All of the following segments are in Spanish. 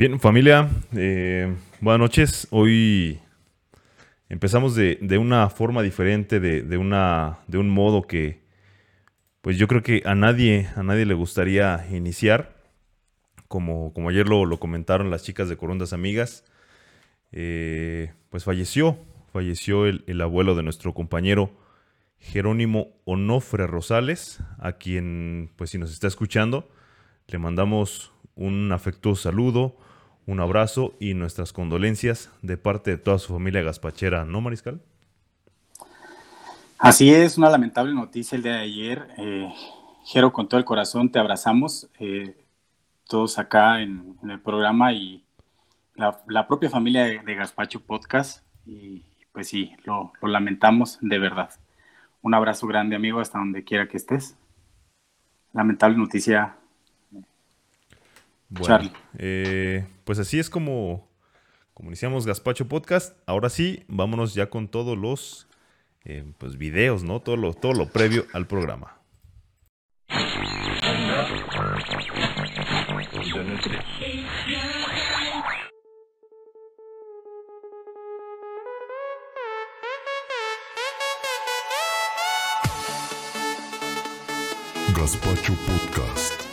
Bien, familia, eh, buenas noches. Hoy empezamos de, una forma diferente, de, una, de un modo que, pues yo creo que a nadie, a nadie le gustaría iniciar. Como, como ayer lo, comentaron las chicas de Corundas Amigas, eh, pues falleció, falleció el, el abuelo de nuestro compañero Jerónimo Onofre Rosales, a quien, pues si nos está escuchando, le mandamos un afectuoso saludo, un abrazo y nuestras condolencias de parte de toda su familia gaspachera, ¿no, Mariscal? Así es, una lamentable noticia el día de ayer. Eh, Jero, con todo el corazón te abrazamos, eh, todos acá en, el programa y la, propia familia de, Gaspacho Podcast. Y pues sí, lo, lo lamentamos de verdad. Un abrazo grande, amigo, hasta donde quiera que estés. Lamentable noticia bueno, eh, pues así es como, como iniciamos Gaspacho Podcast. Ahora sí, vámonos ya con todos los eh, pues videos, ¿no? Todo lo, todo lo previo al programa. Gaspacho Podcast.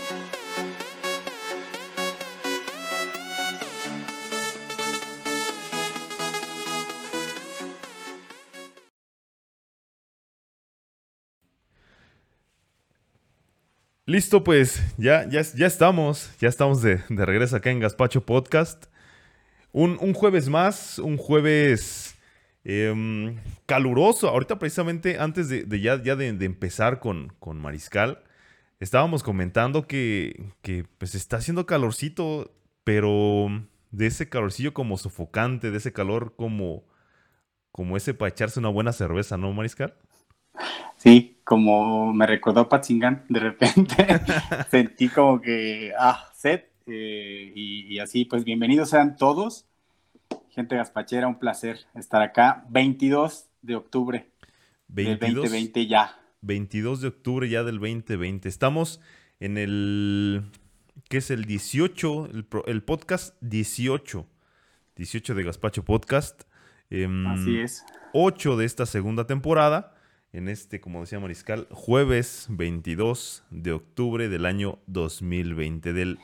Listo, pues ya, ya, ya estamos, ya estamos de, regreso acá en Gaspacho Podcast. Un, jueves más, un jueves em, caluroso. Ahorita precisamente antes de, ya, ya de, empezar con, con, Mariscal, estábamos comentando que, que pues está haciendo calorcito, pero de ese calorcillo como sofocante, de ese calor como, como ese para echarse una buena cerveza, ¿no, Mariscal? Sí, como me recordó a Patzingán, de repente sentí como que, ah, sed, eh, y, así, pues bienvenidos sean todos. Gente gaspachera, un placer estar acá. 22 de octubre 22, del 2020 ya. 22 de octubre ya del 2020. Estamos en el, ¿qué es el 18? El, podcast 18. 18 de Gaspacho Podcast. Em, así es. 8 de esta segunda temporada en este, como decía Mariscal, jueves 22 de octubre del año 2020, del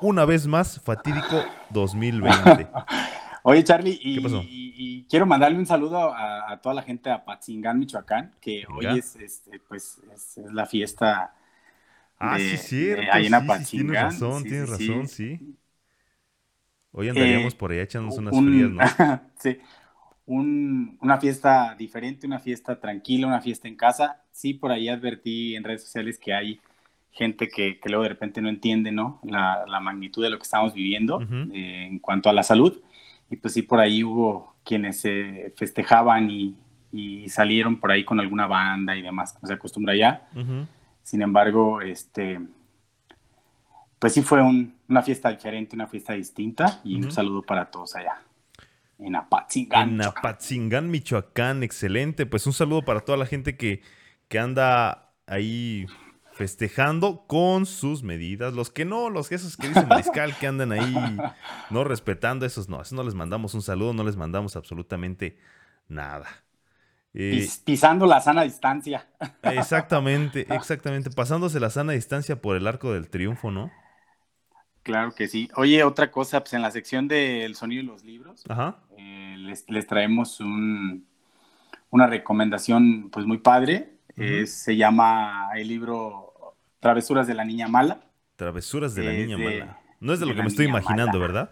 una vez más fatídico 2020. Oye, Charlie, y, quiero mandarle un saludo a, toda la gente de Apatzingán, Michoacán, que hoy es, este, pues, es, la fiesta. Ah, sí, sí, ahí en Apatzingán. tienes razón, tienes razón, sí. Hoy andaríamos eh, por ahí echándonos unas frías, ¿no? sí una fiesta diferente, una fiesta tranquila, una fiesta en casa. Sí, por ahí advertí en redes sociales que hay gente que, luego de repente no entiende ¿no? La, magnitud de lo que estamos viviendo eh, en cuanto a la salud. Y pues sí, por ahí hubo quienes se festejaban y, salieron por ahí con alguna banda y demás, como se acostumbra ya. Sin embargo, este, pues sí fue una fiesta diferente, una fiesta distinta y un saludo para todos allá. En Apatzingán. En Apatzingán, Michoacán. Excelente. Pues un saludo para toda la gente que, que anda ahí festejando con sus medidas. Los que no, los esos que dicen mariscal que andan ahí no respetando, esos no. Esos no les mandamos un saludo, no les mandamos absolutamente nada. Eh, pisando la sana distancia. Exactamente, exactamente. Pasándose la sana distancia por el arco del triunfo, ¿no? Claro que sí. Oye, otra cosa, pues en la sección del sonido de los libros, eh, les, traemos una recomendación pues muy padre. se llama el libro Travesuras de la Niña Mala. Travesuras de la Niña Mala. No es de, lo que me estoy imaginando, ¿verdad?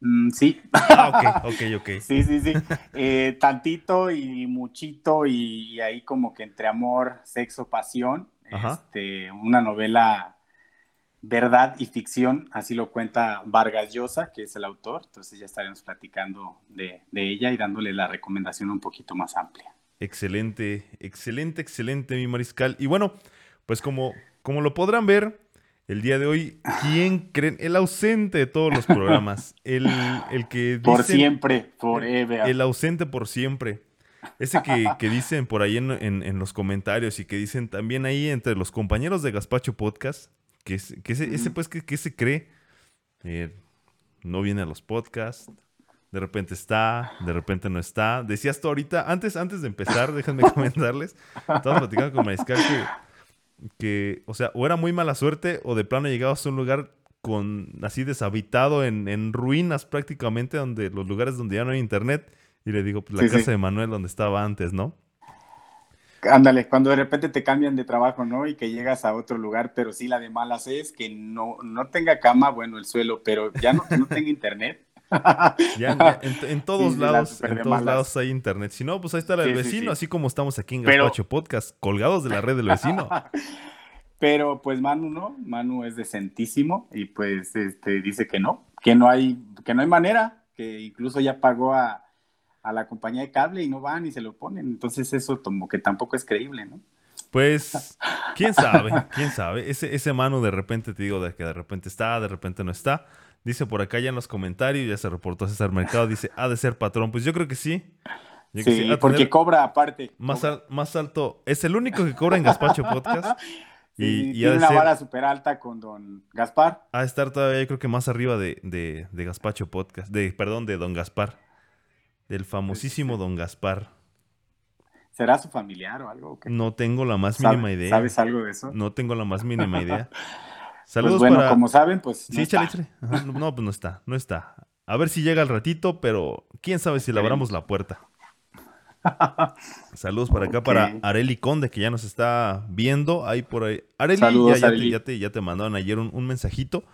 Mm, sí. Ah, ok, ok, ok. sí, sí, sí. Eh, tantito y muchito y, ahí como que entre amor, sexo, pasión. Este, una novela verdad y ficción, así lo cuenta Vargas Llosa, que es el autor, entonces ya estaremos platicando de, ella y dándole la recomendación un poquito más amplia. Excelente, excelente, excelente, mi mariscal. Y bueno, pues como, como lo podrán ver, el día de hoy, ¿quién creen? El ausente de todos los programas, el, el que... por siempre, forever. El, ausente por siempre. Ese que, dicen por ahí en, en, los comentarios y que dicen también ahí entre los compañeros de Gaspacho Podcast, que, ese, pues, que, se cree? Eh, no viene a los podcasts, de repente está, de repente no está. Decías tú ahorita, antes, antes de empezar, déjenme comentarles, estaba platicando con Mariscal que, que, o sea, o era muy mala suerte o de plano llegabas a un lugar con así deshabitado en, en ruinas prácticamente, donde los lugares donde ya no hay internet. Y le digo, pues la casa de Manuel donde estaba antes, ¿no? Ándale, cuando de repente te cambian de trabajo, ¿no? Y que llegas a otro lugar, pero sí la de malas es que no, no tenga cama, bueno, el suelo, pero ya no, no tenga internet. ya, en, todos lados, en todos lados hay internet. Si no, pues ahí está el vecino, así como estamos aquí en Gaspacho Podcast, colgados de la red del vecino. pero pues Manu no, Manu es decentísimo y pues este dice que no, que no hay, que no hay manera, que incluso ya pagó a, a la compañía de cable y no van y se lo ponen. Entonces eso como que tampoco es creíble, ¿no? Pues, quién sabe, quién sabe. Ese, ese mano de repente te digo de que de repente está, de repente no está. Dice por acá ya en los comentarios, ya se reportó César Mercado, dice, ha de ser patrón. Pues yo creo que sí. sí, porque cobra aparte. Más, más alto. Es el único que cobra en Gaspacho Podcast. y, tiene una vara súper alta con don Gaspar. A estar todavía, yo creo que más arriba de, de, de Gaspacho Podcast. De, perdón, de don Gaspar. Del famosísimo Don Gaspar. ¿Será su familiar o algo? No tengo la más mínima idea. ¿Sabes algo de eso? No tengo la más mínima idea. Pues Saludos bueno, como saben, pues. No sí, está. No, pues no está, no está. A ver si llega al ratito, pero quién sabe si le abramos la puerta. Saludos para acá para Areli Conde, que ya nos está viendo. Ahí por ahí. Areli, ya, Te, ya, te, mandaron ayer un, un, mensajito.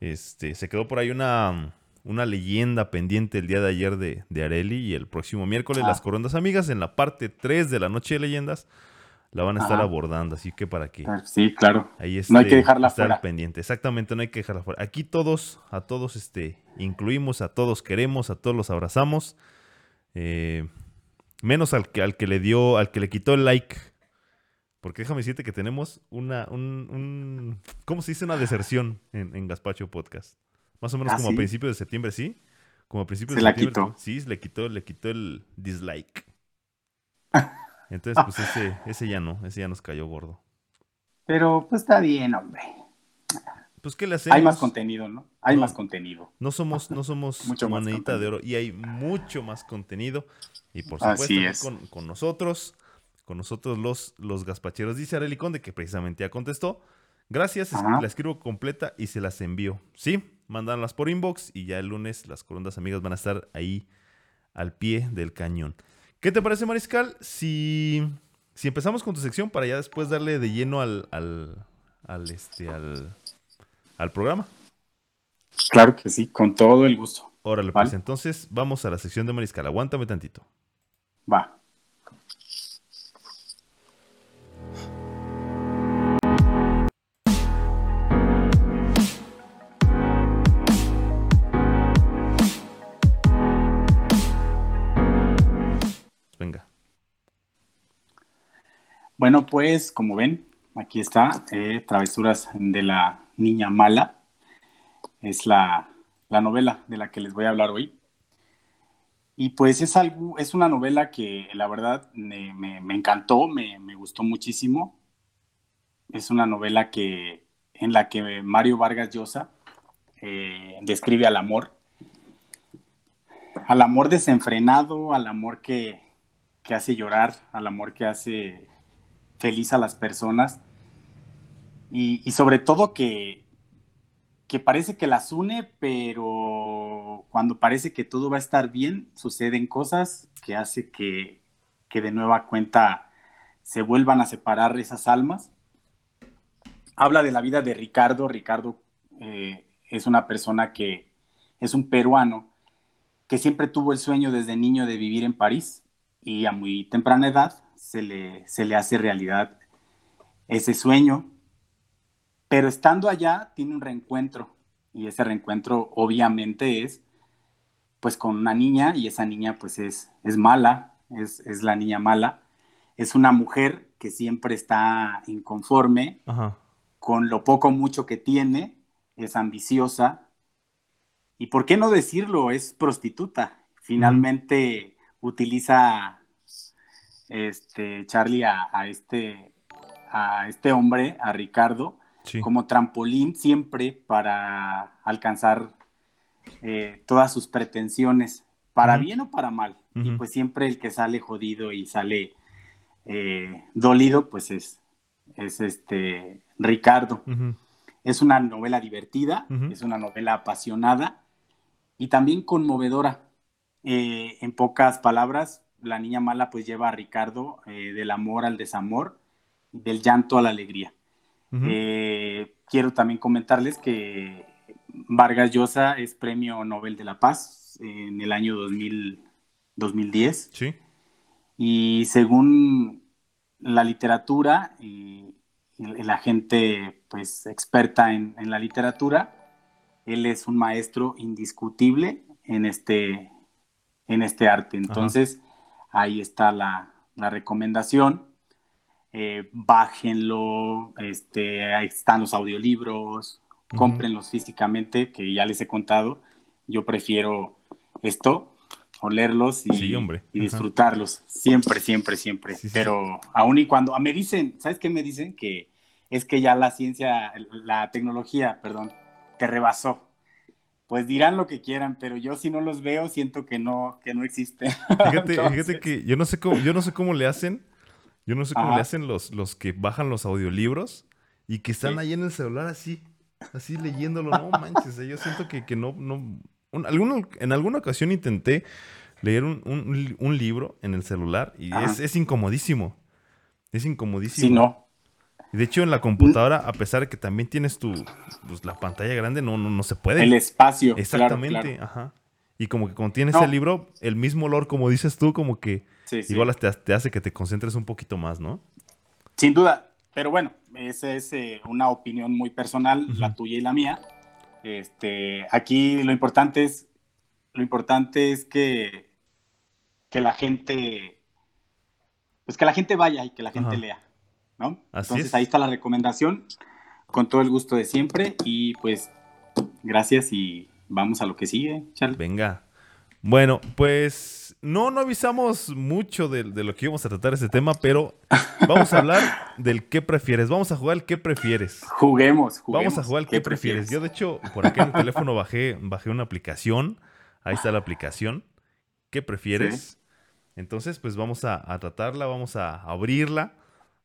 Este, se quedó por ahí una, una leyenda pendiente el día de ayer de, de Areli y el próximo miércoles las ah. Corondas Amigas en la parte 3 de la Noche de Leyendas la van a estar abordando, así que para que... Ah, sí, claro. Ahí no hay que dejarla fuera. pendiente. Exactamente, no hay que dejarla fuera. Aquí todos, a todos este, incluimos, a todos queremos, a todos los abrazamos. Eh, menos al que, al que le dio, al que le quitó el like. Porque déjame decirte que tenemos una, un, un ¿cómo se dice? Una deserción en, en Gaspacho Podcast. Más o menos ¿Ah, como a principios de septiembre, ¿sí? Como a principios de septiembre. Quitó. Sí, le quitó, le quitó el dislike. Entonces, pues ese, ese ya no, ese ya nos cayó gordo. Pero pues está bien, hombre. Pues qué le hacemos. Hay más contenido, ¿no? Hay más contenido. No somos, no somos mucho monedita de oro y hay mucho más contenido. Y por supuesto, Con, con, nosotros, con nosotros los, los gaspacheros. Dice Arely Conde que precisamente ya contestó. Gracias, la escribo completa y se las envío. Sí, mándanlas por inbox y ya el lunes las corundas amigas van a estar ahí al pie del cañón. ¿Qué te parece, Mariscal? Si, si empezamos con tu sección para ya después darle de lleno al, al, al, este, al, al programa. Claro que sí, con todo el gusto. Órale, pues entonces vamos a la sección de Mariscal. Aguántame tantito. Va. Bueno, pues como ven, aquí está, eh, Travesuras de la Niña Mala. Es la, novela de la que les voy a hablar hoy. Y pues es, algo, es una novela que la verdad me, encantó, me, gustó muchísimo. Es una novela que, en la que Mario Vargas Llosa eh, describe al amor. Al amor desenfrenado, al amor que, que hace llorar, al amor que hace feliz a las personas y, sobre todo que, que parece que las une, pero cuando parece que todo va a estar bien, suceden cosas que hace que, que de nueva cuenta se vuelvan a separar esas almas. Habla de la vida de Ricardo. Ricardo eh, es una persona que es un peruano que siempre tuvo el sueño desde niño de vivir en París y a muy temprana edad se le, se le hace realidad ese sueño, pero estando allá tiene un reencuentro. Y ese reencuentro obviamente es pues con una niña. Y esa niña pues es, es mala, es, es la niña mala, es una mujer que siempre está inconforme con lo poco mucho que tiene, es ambiciosa. Y por qué no decirlo, es prostituta. Finalmente utiliza este, Charlie a, este, a este hombre, a Ricardo, como trampolín siempre para alcanzar eh, todas sus pretensiones, para bien o para mal. Y pues siempre el que sale jodido y sale eh, dolido, pues es, es este Ricardo. Es una novela divertida, es una novela apasionada y también conmovedora. Eh, en pocas palabras, la niña mala pues lleva a Ricardo del amor al desamor, del llanto a la alegría. quiero también comentarles que Vargas Llosa es premio Nobel de la Paz en el año 2000, 2010. Sí. Y según la literatura y, la gente pues experta en, la literatura, él es un maestro indiscutible en este, en este arte. Entonces, ahí está la, recomendación. Eh, bájenlo, este, ahí están los audiolibros, cómprenlos físicamente, que ya les he contado. Yo prefiero esto, olerlos y, y disfrutarlos. Siempre, siempre, siempre. Pero aún y cuando me dicen, ¿sabes qué me dicen? Que es que ya la ciencia, la tecnología, perdón, te rebasó. Pues dirán lo que quieran, pero yo si no los veo siento que no, que no existe. Fíjate, fíjate que yo no sé cómo, yo no sé cómo le hacen, yo no sé cómo le hacen los, los que bajan los audiolibros y que están ahí en el celular así así leyéndolo, no manches, yo siento que, que no, no, en alguna ocasión intenté leer un, libro en el celular y es, incomodísimo, es incomodísimo. Sí, no. De hecho, en la computadora, a pesar de que también tienes tu, pues, la pantalla grande, no, no, no se puede. El espacio. Exactamente, ajá. Y como que cuando tienes el libro, el mismo olor, como dices tú, como que igual te, te, hace que te concentres un poquito más, ¿no? Sin duda. Pero bueno, esa es eh, una opinión muy personal, la tuya y la mía. Este, aquí lo importante es, lo importante es que, que la gente, pues que la gente vaya y que la gente lea, ¿no? Entonces ahí está la recomendación, con todo el gusto de siempre y pues gracias y vamos a lo que sigue, Charlie. Venga. Bueno, pues no, no avisamos mucho de, lo que íbamos a tratar ese tema, pero vamos a hablar del qué prefieres. Vamos a jugar el qué prefieres. Juguemos, juguemos. Vamos a jugar el qué, prefieres? Yo, de hecho, por aquí en el teléfono bajé, bajé una aplicación. Ahí está la aplicación. ¿Qué prefieres? Entonces, pues vamos a, tratarla, vamos a abrirla,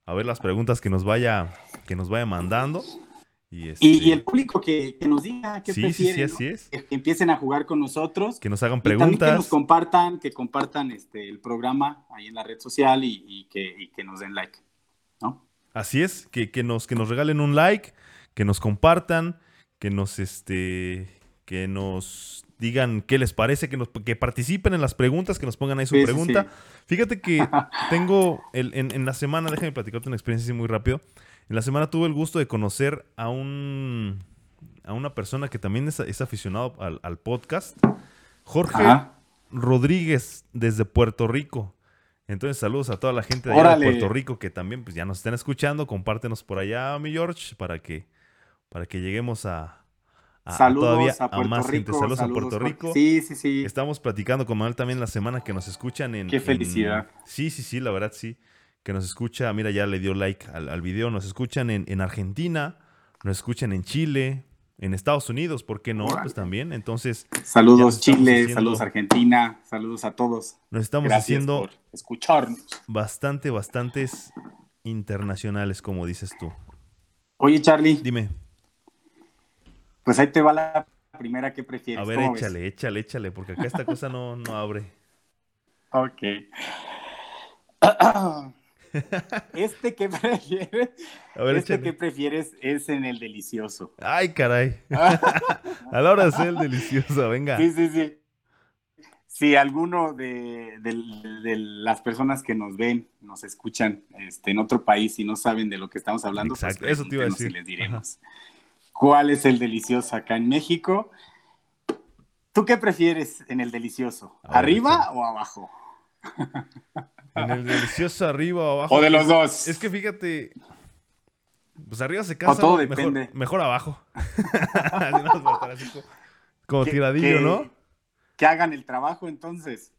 a ver las preguntas que nos vaya, que nos vaya mandando. Y, este el público que, nos diga qué prefieren, Que, empiecen a jugar con nosotros. Que nos hagan preguntas. que nos compartan, que compartan este, el programa ahí en la red social y, que, nos den like. ¿no? Así es, que, nos, que nos regalen un like, que nos compartan, que nos, este, que nos digan qué les parece, que, nos, que participen en las preguntas, que nos pongan ahí su pregunta. Fíjate que tengo en, en, la semana, déjame platicarte una experiencia muy rápido. En la semana tuve el gusto de conocer a un a una persona que también es, aficionado al, podcast, Jorge Rodríguez desde Puerto Rico. Entonces, saludos a toda la gente de, allá de Puerto Rico que también pues, ya nos están escuchando. Compártenos por allá, mi George, para que, para que lleguemos a, saludos a, más gente. Saludos, a Puerto Rico. Sí, sí, sí. Estamos platicando con Manuel también la semana que nos escuchan en. Qué felicidad. sí, sí, sí, la verdad sí que nos escucha, mira, ya le dio like al, video, nos escuchan en, Argentina, nos escuchan en Chile, en Estados Unidos, ¿por qué no? Pues también, entonces... Saludos Chile, saludos Argentina, saludos a todos. Nos estamos haciendo... Por escucharnos. Bastante, bastantes internacionales, como dices tú. Oye, Charlie. Dime. Pues ahí te va la primera que prefieres. A ver, échale, échale, échale, porque acá esta cosa no, no abre. Ok. Este que prefieres, este que prefieres es en el delicioso. Ay, caray. A la hora de ser el delicioso, venga. Sí, sí, sí. Si alguno de, las personas que nos ven, nos escuchan este, en otro país y no saben de lo que estamos hablando, pues eso te iba a decir. les diremos. ¿Cuál es el delicioso acá en México? ¿Tú qué prefieres en el delicioso? ¿Arriba o abajo? En el delicioso arriba o abajo. O de los dos. Es que fíjate. Pues arriba se casa. todo depende. Mejor, abajo. como, tiradillo, ¿no? Que hagan el trabajo entonces.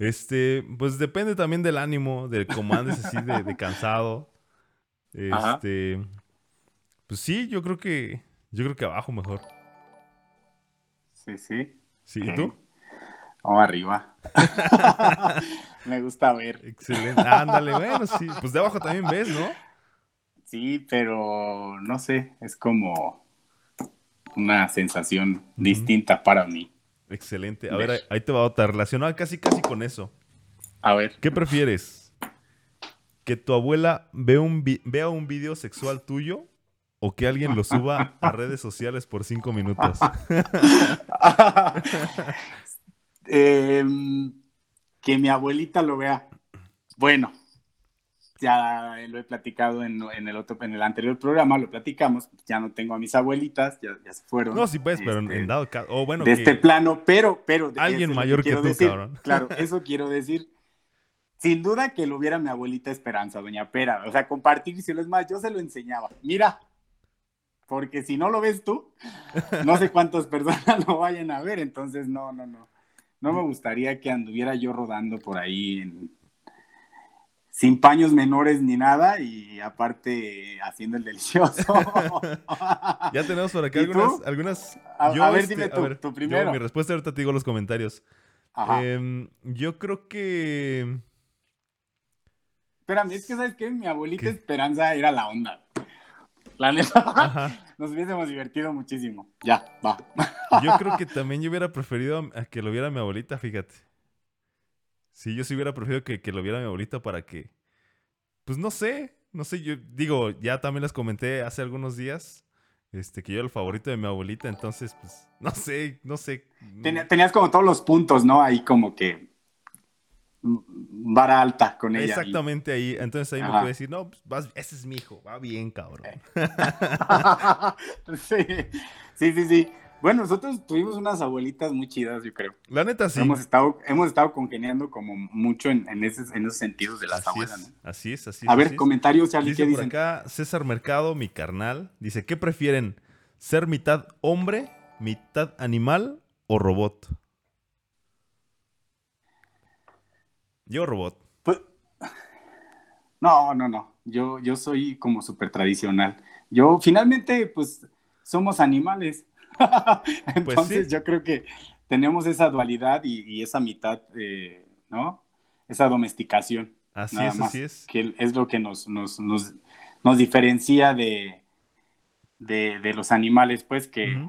Este, pues depende también del ánimo, del comando así de, cansado. Este. Pues sí, yo creo que. Yo creo que abajo mejor. sí, sí. Sí, ¿y tú? O arriba. Me gusta ver. Excelente. Ándale, bueno, sí. Pues de abajo también ves, ¿no? Sí, pero no sé, es como una sensación distinta para mí. Excelente. A ver, ahí te va otra relacionada casi casi con eso. A ver. ¿Qué prefieres? ¿Que tu abuela vea un, vea un video sexual tuyo o que alguien lo suba a redes sociales por cinco minutos? Em, que mi abuelita lo vea. Bueno, ya lo he platicado en, el otro, en el anterior programa, lo platicamos, ya no tengo a mis abuelitas, ya, se fueron. No, sí puedes, pero en este, dado caso, bueno, de este plano, pero, pero. Alguien mayor que, tú, cabrón. Claro, eso quiero decir. Sin duda que lo hubiera mi abuelita Esperanza, doña Pera. O sea, compartir, si lo es más, yo se lo enseñaba. Mira, porque si no lo ves tú, no sé cuántas personas lo vayan a ver, entonces no, no, no. No me gustaría que anduviera yo rodando por ahí en, sin paños menores ni nada y aparte haciendo el delicioso. ya tenemos por acá algunas, algunas... A, ver, dime tú, tu primero. mi respuesta ahorita te digo los comentarios. Em, yo creo que... Espérame, es que ¿sabes qué? Mi abuelita Esperanza era la onda. La neta, nos hubiésemos divertido muchísimo. Ya, va. yo creo que también yo hubiera preferido a que lo viera mi abuelita, fíjate. Sí, yo sí hubiera preferido que, que lo viera mi abuelita para que. Pues no sé. No sé, yo digo, ya también les comenté hace algunos días. Este, que yo era el favorito de mi abuelita, entonces, pues, no sé, no sé. tenías como todos los puntos, ¿no? Ahí como que vara alta con ella. Exactamente ahí. Entonces ahí me puede decir, no, pues, ese es mi hijo, va bien, cabrón. sí, sí, sí, sí. Bueno, nosotros tuvimos unas abuelitas muy chidas, yo creo. La neta sí. Hemos estado, hemos estado congeniando como mucho en, en, esos sentidos de las abuelas. Así es, así es. A ver, comentarios, ¿qué dicen? por acá César Mercado, mi carnal, dice, ¿qué prefieren? ¿Ser mitad hombre, mitad animal o robot? Yo robot. Pues, no, no, no. Yo, yo soy como súper tradicional. Yo finalmente, pues, somos animales. Pues Entonces yo creo que tenemos esa dualidad y, esa mitad, eh, ¿no? Esa domesticación. Así es, así es. Que es lo que nos, nos, nos, nos diferencia de, de, los animales, pues que,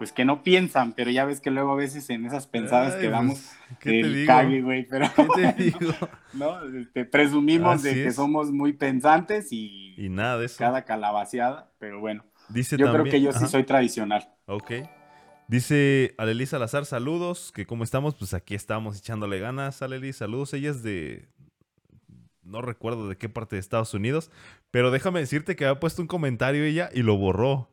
pues que no piensan, pero ya ves que luego a veces en esas pensadas quedamos pues, el cague, güey, pero ¿no? Este, presumimos de que somos muy pensantes y, y nada de eso. cada calabaceada, pero bueno. yo creo que yo sí soy tradicional. Ok. Dice Aleli Salazar, saludos, que como estamos, pues aquí estamos echándole ganas, Aleli, saludos. Ella es de, no recuerdo de qué parte de Estados Unidos, pero déjame decirte que había puesto un comentario ella y lo borró.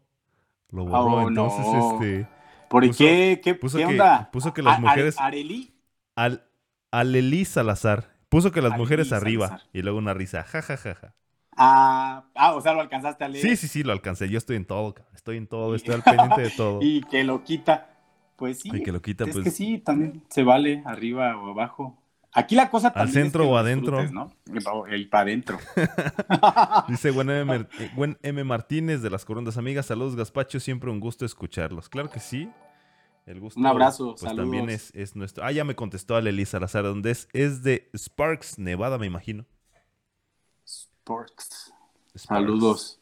Lo borró, oh, entonces, este... ¿Por qué? ¿Qué, puso ¿qué que, onda? Puso que las mujeres... ¿Areli? Al, Aleli Salazar. Puso que las mujeres arriba y luego una risa, ja, ja, ja, ja. Ah, ah, o sea, lo alcanzaste a leer. Sí, sí, sí, lo alcancé. Yo estoy en todo, estoy en todo, estoy al pendiente de todo. y que lo quita. Pues sí. Y que lo quita, es pues. que sí, también se vale arriba o abajo. Aquí la cosa también. Al centro o adentro. ¿no? Y para adentro. Dice Gwen M, M, Martínez de las Corundas Amigas. Saludos, Gaspacho. Siempre un gusto escucharlos. Claro que sí. El gusto. Un abrazo. Pues también es, es, nuestro. Ah, ya me contestó a Elisa Lazar, donde es, es de Sparks, Nevada, me imagino. Saludos.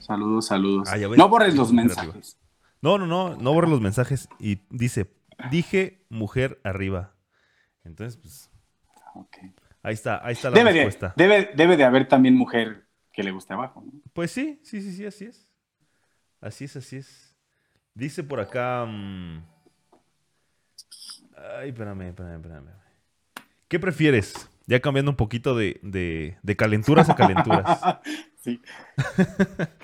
Saludos, saludos. Ah, no borres los mensajes. No, no, no, no borres los mensajes. Y dice, dije mujer arriba. Entonces, pues. Ahí está, ahí está la respuesta. debe, debe de haber también mujer que le guste abajo. Pues sí, sí, sí, sí, así es. Así es, así es. Dice por acá. Mm, ay, espérame, espérame, espérame. ¿Qué prefieres? Ya cambiando un poquito de, de, calenturas a calenturas. sí.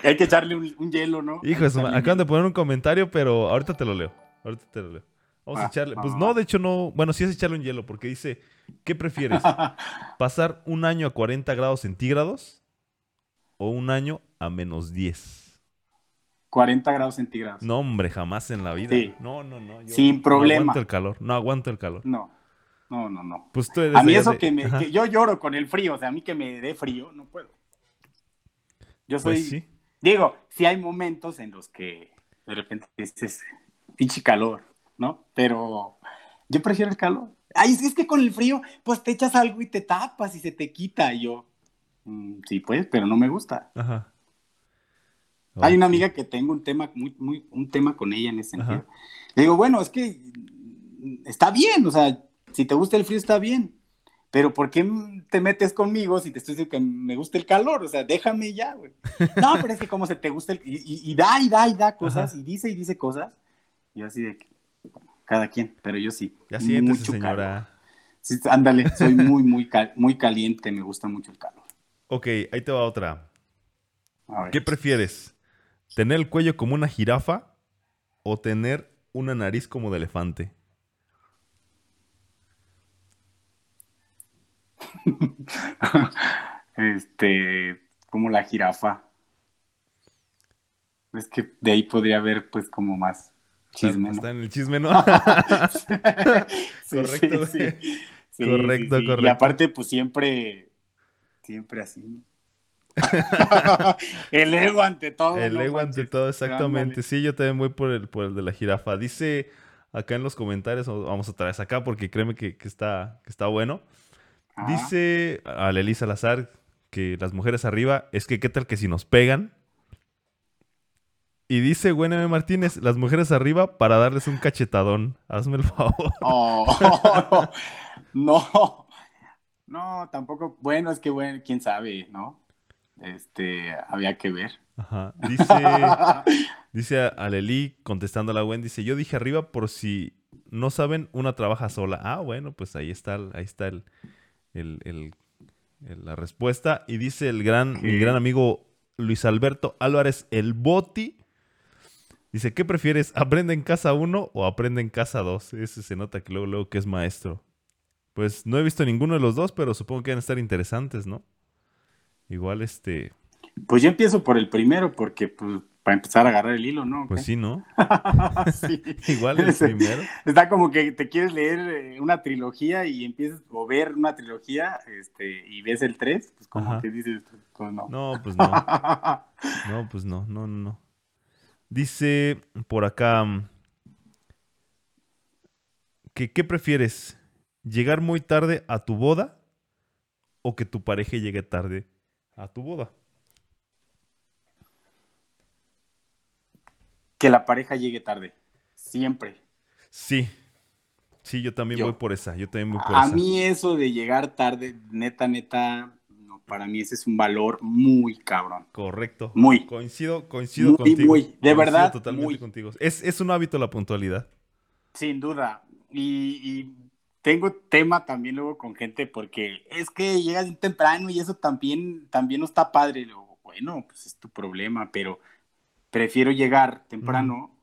Hay que echarle un, hielo, ¿no? Hijo, acaban de poner un comentario, pero ahorita te lo leo. Ahorita te lo leo. Vamos a ah, echarle. Pues no, de hecho no. Bueno, sí es echarle un hielo, porque dice: ¿Qué prefieres? ¿Pasar un año a 40 grados centígrados o un año a menos 10? 40 grados centígrados. No, hombre, jamás en la vida. No, no, no. Sin problema. No aguanto el calor. No aguanto el calor. No. No, no, no. Pues a mí eso que me... yo lloro con el frío, o sea, a mí que me dé frío, no puedo. Yo pues soy... sí. Digo, sí hay momentos en los que de repente dices, pinche calor, ¿no? Pero yo prefiero el calor. Ay, es que con el frío, pues te echas algo y te tapas y se te quita. Y yo, mm, sí, pues, pero no me gusta. Ajá. Hay una amiga que tengo un tema, muy, muy, un tema con ella en ese sentido. Le digo, bueno, es que está bien, o sea, si te gusta el frío está bien, pero ¿por qué te metes conmigo si te estoy diciendo que me gusta el calor? O sea, déjame ya, güey. No, pero es que como se te gusta el... Y, da y da y da cosas, y dice y dice cosas, y así de que, cada quien, pero yo sí. Ya siéntese, señora. Sí, ándale, soy muy, muy, muy caliente, me gusta mucho el calor. Ok, ahí te va otra. ¿Qué prefieres? ¿Tener el cuello como una jirafa o tener una nariz como de elefante? este, como la jirafa. Es que de ahí podría haber, pues, como más chisme. Está, en el chisme, ¿no? correcto. correcto, correcto. Y aparte, pues siempre, siempre así. el ego ante todo. El ego ante todo, exactamente. Sí, yo también voy por el, por el de la jirafa. Dice acá en los comentarios, vamos otra vez acá porque créeme que, está, que está bueno. Dice a Lely Salazar que las mujeres arriba, es que qué tal que si nos pegan. Y dice M. Martínez, las mujeres arriba para darles un cachetadón. Hazme el favor. Oh, no, no, tampoco. Bueno, es que bueno, quién sabe, ¿no? Este, había que ver. Ajá. Dice, dice a Leli, contestando a la Gwen, dice, yo dije arriba por si no saben, una trabaja sola. Ah, bueno, pues ahí está, ahí está el, el, la respuesta. Y dice el gran, mi gran amigo Luis Alberto Álvarez, el Boti. Dice, ¿qué prefieres? ¿Aprende en casa uno o aprende en casa dos? Ese se nota que luego, luego que es maestro. Pues no he visto ninguno de los dos, pero supongo que van a estar interesantes, ¿no? Igual este... Pues yo empiezo por el primero, porque pues, para empezar a agarrar el hilo, ¿no? Pues sí, ¿no? Igual el primero. Está como que te quieres leer eh, una trilogía y empiezas a ver una trilogía este, y ves el 3, pues como que dices, pues no. No, pues no. no, pues no, no, no. Dice por acá que ¿qué prefieres? ¿Llegar muy tarde a tu boda o que tu pareja llegue tarde a tu boda? que la pareja llegue tarde. Siempre. Sí. Sí, yo también voy por esa. Yo también voy por a esa. A mí eso de llegar tarde, neta, neta, para mí ese es un valor muy cabrón. Correcto. Muy. Coincido, coincido contigo. Muy, de verdad. Totalmente muy. contigo. Es, es un hábito la puntualidad. Sin duda. Y, y, tengo tema también luego con gente porque es que llegas temprano y eso también, también no está padre. Luego, bueno, pues es tu problema, pero prefiero llegar temprano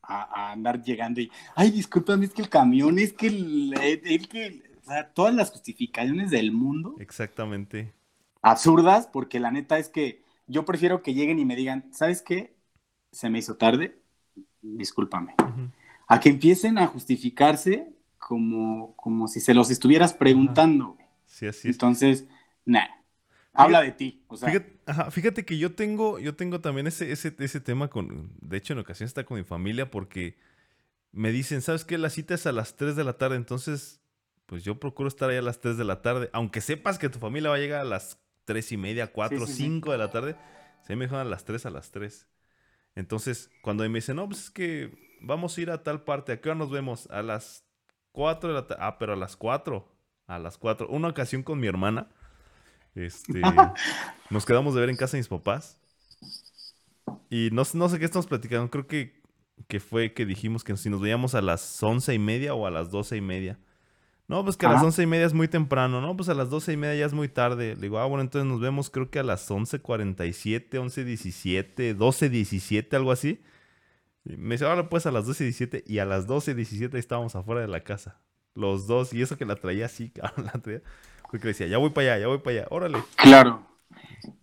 a, andar llegando y, ay, discúlpame, es que el camión, es que el, que, o sea, todas las justificaciones del mundo. Exactamente. Absurdas, porque la neta es que yo prefiero que lleguen y me digan, ¿sabes qué? Se me hizo tarde, discúlpame. A que empiecen a justificarse como, como si se los estuvieras preguntando. Sí, así es. Entonces, nada habla de ti. fíjate, que yo tengo, yo tengo también ese, ese, ese tema con, de hecho en ocasiones está con mi familia porque me dicen, ¿sabes qué? La cita es a las 3 de la tarde, entonces pues yo procuro estar ahí a las 3 de la tarde, aunque sepas que tu familia va a llegar a las 3 y media, 4, 5 de la tarde, se me dejan a las 3 a las 3. Entonces, cuando me dicen, no, pues es que vamos a ir a tal parte, ¿a qué hora nos vemos? A las 4 de la tarde. Ah, pero a las 4. A las 4. Una ocasión con mi hermana, este, nos quedamos de ver en casa de mis papás. Y no, no sé qué estamos platicando. Creo que, que fue que dijimos que si nos veíamos a las once y media o a las doce y media. No, pues que a las once y media es muy temprano, ¿no? Pues a las doce y media ya es muy tarde. Le digo, ah, bueno, entonces nos vemos creo que a las once cuarenta y siete, once diecisiete, doce diecisiete, algo así. me dice, ahora pues a las doce diecisiete y a las doce diecisiete estábamos afuera de la casa. Los dos, y eso que la traía así, cabrón, la traía. Porque decía, ya voy para allá, ya voy para allá, órale. Claro.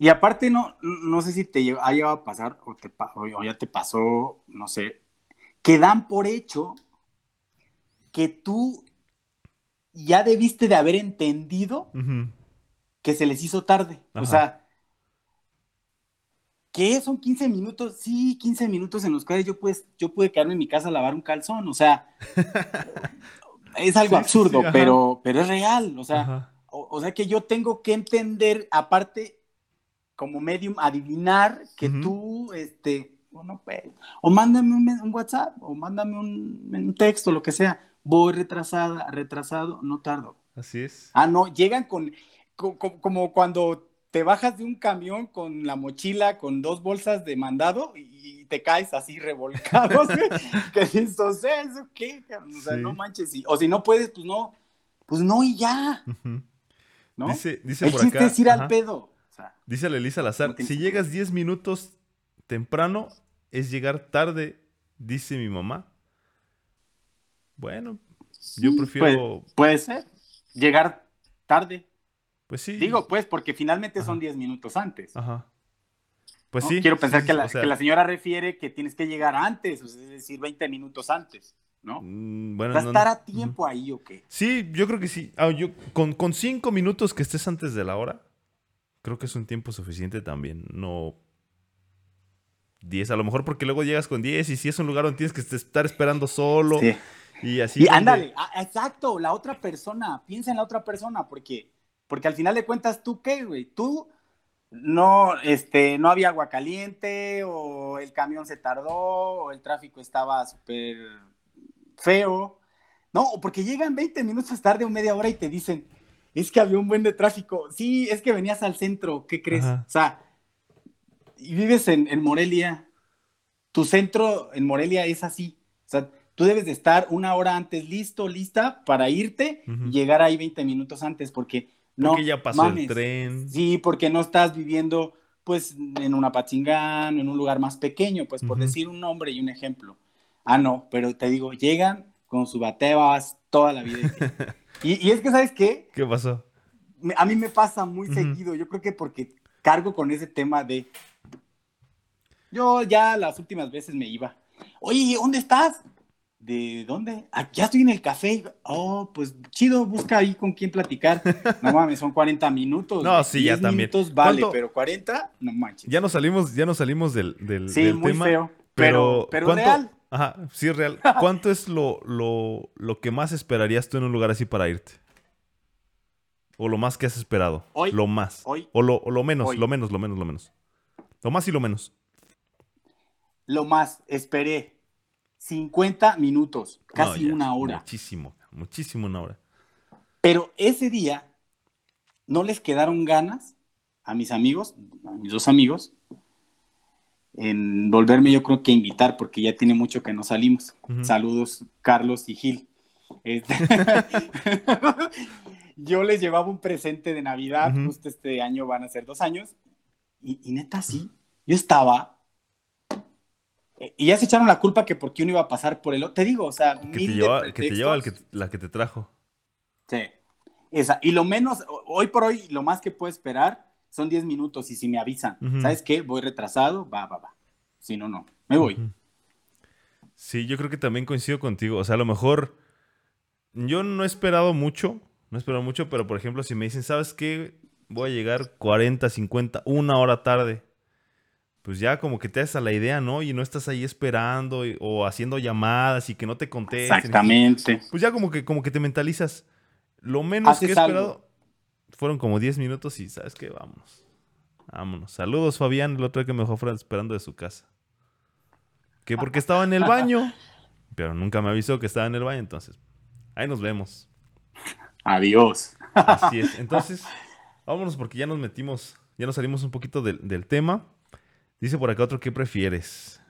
Y aparte, no, no sé si te ha llegado a pasar o, te, o ya te pasó, no sé, que dan por hecho que tú ya debiste de haber entendido que se les hizo tarde. O sea, ¿qué? ¿Son 15 minutos? Sí, 15 minutos en los cuales yo, pues, yo pude quedarme en mi casa a lavar un calzón, o sea, es algo absurdo, pero, pero es real, o sea, o, sea que yo tengo que entender, aparte, como medium, adivinar que tú, este, bueno, pues, o mándame un, WhatsApp, o mándame un, un texto, lo que sea, voy retrasada, retrasado, no tardo. Así es. Ah, no, llegan con, como cuando te bajas de un camión con la mochila, con dos bolsas de mandado y te caes así revolcado. ¿Qué dices, o sea, ¿eso qué? O sea, no manches. o si no puedes, pues no, pues no y ya. ¿No? Dice, dice El por chiste es ir al pedo. dice la Elisa Lazar, si llegas 10 minutos temprano, es llegar tarde, dice mi mamá. Bueno, yo prefiero... puede ser, llegar tarde. Pues sí. Digo, pues, porque finalmente son 10 minutos antes. Ajá. Pues sí. Quiero pensar que, la, señora refiere que tienes que llegar antes, es decir, 20 minutos antes, ¿no? Mm, bueno, ¿Va a estar a tiempo ahí o qué? Sí, yo creo que sí. Ah, yo, con, con cinco minutos que estés antes de la hora, creo que es un tiempo suficiente también. No 10, a lo mejor porque luego llegas con 10 y si es un lugar donde tienes que estar esperando solo y así. Y ándale, ah, exacto, la otra persona, piensa en la otra persona porque porque al final de cuentas, ¿tú qué, güey? Tú no, este, no había agua caliente, o el camión se tardó, o el tráfico estaba súper feo. No, porque llegan 20 minutos tarde o media hora y te dicen, es que había un buen de tráfico. Sí, es que venías al centro, ¿qué crees? O sea, y vives en, Morelia, tu centro en Morelia es así. O sea, tú debes de estar una hora antes listo, lista para irte y llegar ahí 20 minutos antes, porque no, porque ya pasó el tren. Sí, porque no estás viviendo pues en una pachingán, en un lugar más pequeño, pues por decir un nombre y un ejemplo. Ah, no, pero te digo, llegan con su batebas toda la vida. y, es que, ¿sabes qué? ¿Qué pasó? a mí me pasa muy seguido, yo creo que porque cargo con ese tema de... Yo ya las últimas veces me iba. Oye, ¿dónde estás? ¿De dónde? Ah, ya estoy en el café. Oh, pues chido, busca ahí con quién platicar. No mames, son 40 minutos. No, sí, ya también. minutos vale, pero 40, no manches. Ya nos salimos, ya nos salimos del, del, sí, muy feo. Pero, pero, real. Ajá, sí, real. ¿Cuánto es lo, lo, lo que más esperarías tú en un lugar así para irte? ¿O lo más que has esperado? Hoy. Lo más. Hoy. O lo, lo menos, lo menos, lo menos, lo menos. Lo más y lo menos. Lo más, esperé 50 minutos, casi una hora. Muchísimo, muchísimo una hora. Pero ese día no les quedaron ganas a mis amigos, a mis dos amigos, en volverme yo creo que invitar, porque ya tiene mucho que no salimos. Saludos, Carlos y Gil. Este, yo les llevaba un presente de Navidad, justo este año van a ser dos años, y, y neta sí, yo estaba y ya se echaron la culpa que porque uno iba a pasar por el otro. Te digo, o sea, que te lleva, que te lleva la que te trajo. Sí. Esa. Y lo menos, hoy por hoy, lo más que puedo esperar son 10 minutos. Y si me avisan, ¿sabes qué? Voy retrasado, va, va, va. Si no, no. Me voy. Sí, yo creo que también coincido contigo. O sea, a lo mejor yo no he esperado mucho. No he esperado mucho, pero por ejemplo, si me dicen, ¿sabes qué? Voy a llegar 40, 50, una hora tarde pues ya como que te das a la idea, ¿no? Y no estás ahí esperando o haciendo llamadas y que no te contesten. Exactamente. Pues ya como que, como que te mentalizas. Lo menos que he esperado fueron como 10 minutos y ¿sabes qué? Vámonos. Vámonos. Saludos, Fabián, el otro día que me dejó esperando de su casa. Que porque estaba en el baño, pero nunca me avisó que estaba en el baño, entonces ahí nos vemos. Adiós. Así es. Entonces, vámonos porque ya nos metimos, ya nos salimos un poquito del tema. Dice por acá otro, ¿qué prefieres?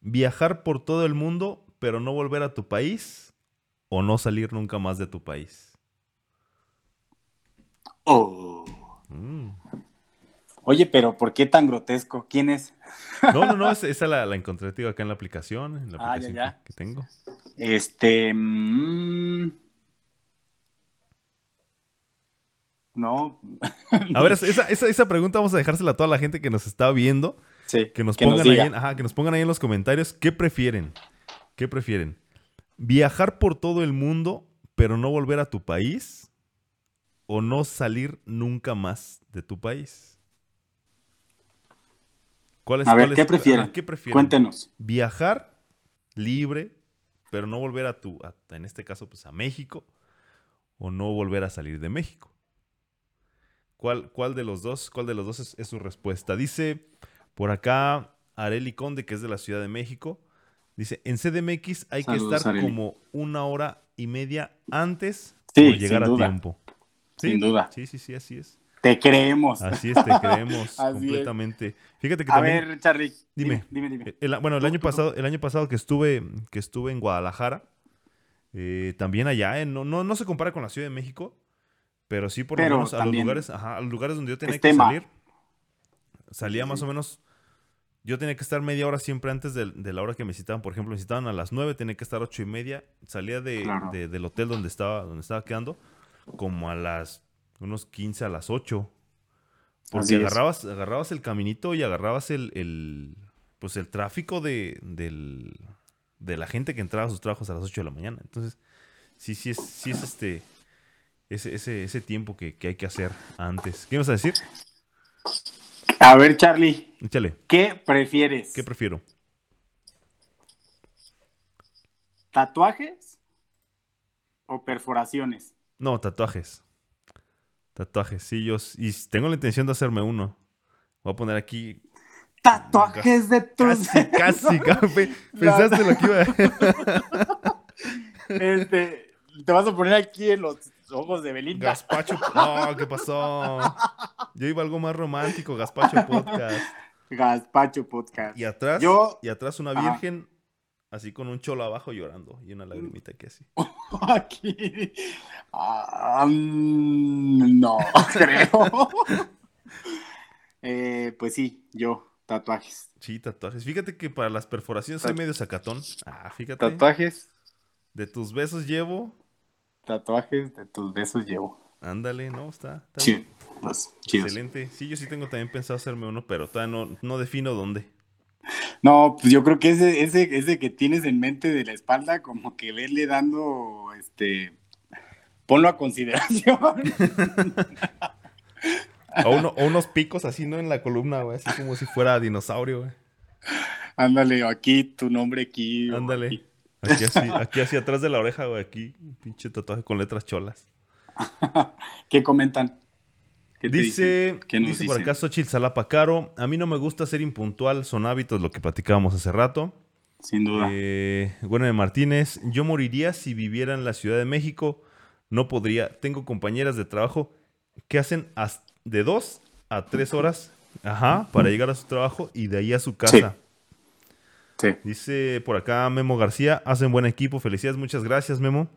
¿Viajar por todo el mundo pero no volver a tu país o no salir nunca más de tu país? Oh. Mm. Oye, pero ¿por qué tan grotesco? ¿Quién es? No, no, no, esa, la, la, encontré acá en la aplicación, en la ah, ya, Que, tengo. Este. Mm, no. A ver, esa, esa, esa, pregunta vamos a dejársela a toda la gente que nos está viendo que nos pongan ahí en, que nos pongan ahí en los comentarios qué prefieren. ¿Qué prefieren? ¿Viajar por todo el mundo pero no volver a tu país? ¿O no salir nunca más de tu país? ¿Cuál es, A ver, cuál ¿qué prefieren? ¿Qué prefieren? Cuéntenos. Viajar libre, pero no volver a tu, a- en este caso, pues a México, o no volver a salir de México. ¿Cuál, cuál de los dos, cuál de los dos es, es su respuesta? Dice por acá Areli Conde, que es de la Ciudad de México. Dice, en CDMX hay Saludos, que estar Arely. como una hora y media antes Sí, por llegar a duda. tiempo. Sin duda. Sí, sí, sí, así es. Te creemos. Así es, te creemos es. completamente. Fíjate que A también... ver, Charlie. Dime. Dime, dime. El- bueno, el Tú, año tú, tú. pasado, el año pasado que estuve, que estuve en Guadalajara, eh, también allá, eh, no, no, no se compara con la Ciudad de México, pero sí por lo menos a los lugares, ajá, a los lugares donde yo tenía que salir, salía Sí, más o menos, yo tenía que estar media hora siempre antes de, de la hora que me citaban. Por ejemplo, me citaban a las 9, tenía que estar ocho y media, salía de, Claro. de- del hotel donde estaba, donde estaba quedando, como a las unos 15 a las 8. Porque agarrabas, agarrabas el caminito y agarrabas el, el- pues el tráfico de, del- de la gente que entraba a sus trabajos a las 8 de la mañana. Entonces, sí, sí es, sí es este ese, ese, ese tiempo que, que hay que hacer antes. ¿Qué ibas a decir? A ver, Charlie, Échale. ¿qué prefieres? ¿Qué prefiero? ¿Tatuajes o perforaciones? No, tatuajes. Tatuajes, sí, yo y tengo la intención de hacerme uno. Voy a poner aquí Tatuajes de tus casi, casi. Pensaste lo que iba a Este, te vas a poner aquí en los ojos de Belinda. Gaspacho. No, ¿qué pasó? Yo iba a algo más romántico, Gaspacho Podcast. Gaspacho Podcast. Y atrás, Yo- y atrás una virgen, así con un cholo abajo llorando y una lagrimita que así. Aquí. No, creo. Eh, pues sí, yo, tatuajes. Sí, tatuajes. Fíjate que para las perforaciones soy Tat- medio sacatón. Ah, fíjate. Tatuajes, De tus besos llevo. Tatuajes de tus besos llevo. Ándale, ¿no? Está, está Sí, pues, chidos. excelente. Sí, yo sí tengo también pensado hacerme uno, pero todavía no, no defino dónde. No, pues yo creo que ese, ese, ese que tienes en mente de la espalda, como que verle dando, este, ponlo a consideración. O, uno- o unos picos así, ¿no? En la columna, güey. Así como si fuera dinosaurio, güey. Ándale, aquí, tu nombre aquí. Ándale. aquí. Aquí así, aquí así atrás de la oreja, güey. Aquí, un pinche tatuaje con letras cholas. ¿Qué comentan? ¿Qué Dice? ¿Qué dice por acá Xochitl Salapa Caro. A mí no me gusta ser impuntual, son hábitos, lo que platicábamos hace rato. Sin duda. Eh, bueno, de Martínez, yo moriría si viviera en la Ciudad de México. No podría. Tengo compañeras de trabajo que hacen de dos a tres horas ajá, para llegar a su trabajo y de ahí a su casa. Sí. Dice por acá Memo García, hacen buen equipo, felicidades, muchas gracias Memo.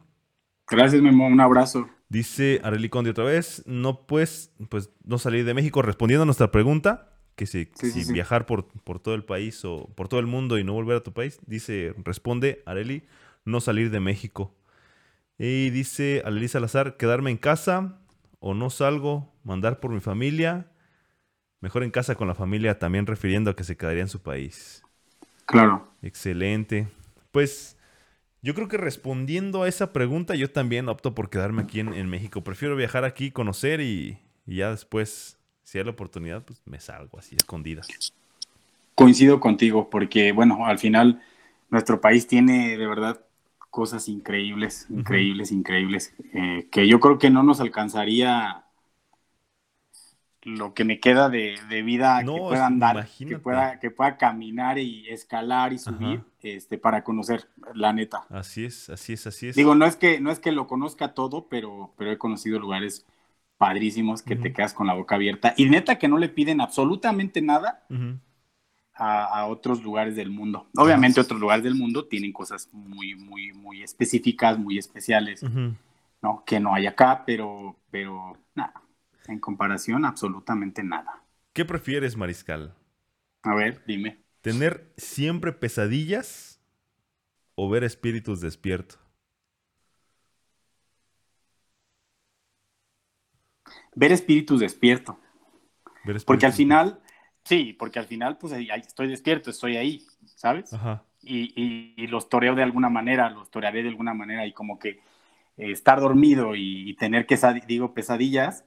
Gracias, Memo. Un abrazo. Dice Arely Conde otra vez, no pues, pues no salir de México. Respondiendo a nuestra pregunta, que si, Sí, sí, si sí. viajar por, por todo el país o por todo el mundo y no volver a tu país, dice, responde Areli, no salir de México. Y dice Aleli Salazar, quedarme en casa o no salgo, mandar por mi familia, mejor en casa con la familia, también refiriendo a que se quedaría en su país. Claro. Excelente. Pues yo creo que respondiendo a esa pregunta, yo también opto por quedarme aquí en, en México. Prefiero viajar aquí, conocer y, y ya después, si hay la oportunidad, pues me salgo así, escondida. Coincido contigo, porque, bueno, al final nuestro país tiene de verdad cosas increíbles, increíbles, increíbles, eh, que yo creo que no nos alcanzaría lo que me queda de, de vida No, que pueda andar, que pueda, que pueda caminar y escalar y subir, Ajá. este, para conocer, la neta. Así es, así es, así es. Digo, no es que, no es que lo conozca todo, pero, pero he conocido lugares padrísimos que te quedas con la boca abierta. Y neta que no le piden absolutamente nada a, a otros lugares del mundo. Obviamente otros lugares del mundo tienen cosas muy, muy, muy específicas, muy especiales. ¿no? Que no hay acá, pero, pero nada. En comparación, absolutamente nada. ¿Qué prefieres, Mariscal? A ver, dime. ¿Tener siempre pesadillas o ver espíritus despiertos? Ver espíritus despierto. Ver Porque al final, sí, porque al final, pues estoy despierto, estoy ahí, ¿sabes? Ajá. y, y- y los toreo de alguna manera, los torearé de alguna manera y como que eh, estar dormido y, y tener que, digo, pesadillas,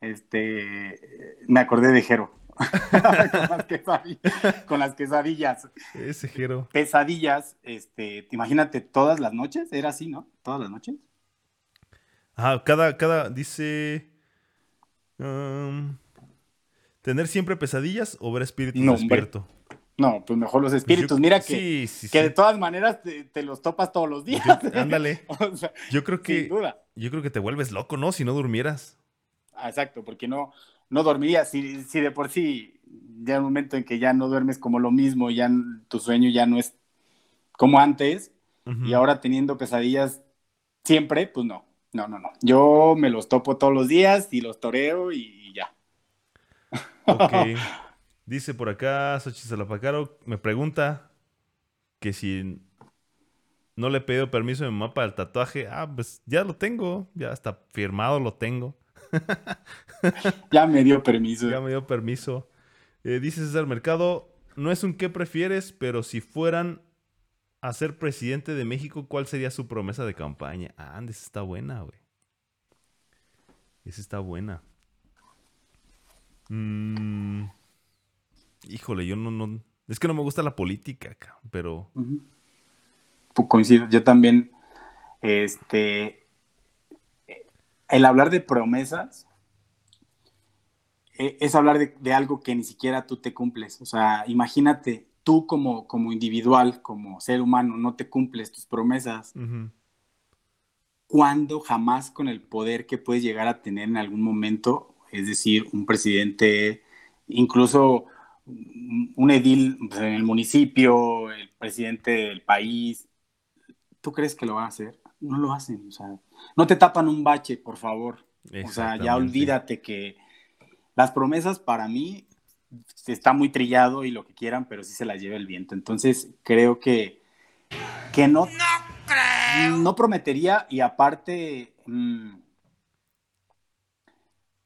este, me acordé de Jero. con, las quesadillas. Ese Jero. Pesadillas, este, imagínate, todas las noches, era así, ¿no? Todas las noches. Ah, cada, cada, dice... Um, ¿Tener siempre pesadillas o ver espíritus no, despierto? No, pues mejor los pues espíritus. Mira que, que de todas maneras te, los topas todos los días. ándale. yo creo que. Yo creo que te vuelves loco, ¿no? Si no durmieras. Ah, exacto, porque no, no dormirías. Si, si de por sí, ya el momento en que ya no duermes como lo mismo, ya tu sueño ya no es como antes, y ahora teniendo pesadillas siempre, pues no. No, no, no. Yo me los topo todos los días y los toreo y ya. Ok. Dice por acá, Salapacaro, me pregunta que si no le he pedido permiso a mi mamá para el tatuaje. Ah, pues ya lo tengo, ya está firmado, lo tengo. ya me dio permiso. Ya me dio permiso. Eh, dice César Mercado, no es un qué prefieres, pero si fueran a ser presidente de México, ¿cuál sería su promesa de campaña? Ah, esa está buena, güey. Esa está buena. Mmm... Híjole, yo no, no. Es que no me gusta la política, pero. Coincido, yo también. Este. El hablar de promesas e, es hablar de, algo que ni siquiera tú te cumples. O sea, imagínate, tú como, como individual, como ser humano, no te cumples tus promesas. ¿Cuándo jamás con el poder que puedes llegar a tener en algún momento? Es decir, un presidente, incluso un edil pues, en el municipio, el presidente del país, ¿tú crees que lo van a hacer? No lo hacen, o sea, no te tapan un bache, por favor. O sea, ya olvídate que las promesas para mí está muy trillado y lo que quieran, pero sí se las lleva el viento. Entonces, creo que, que no, no, no prometería y aparte, mm,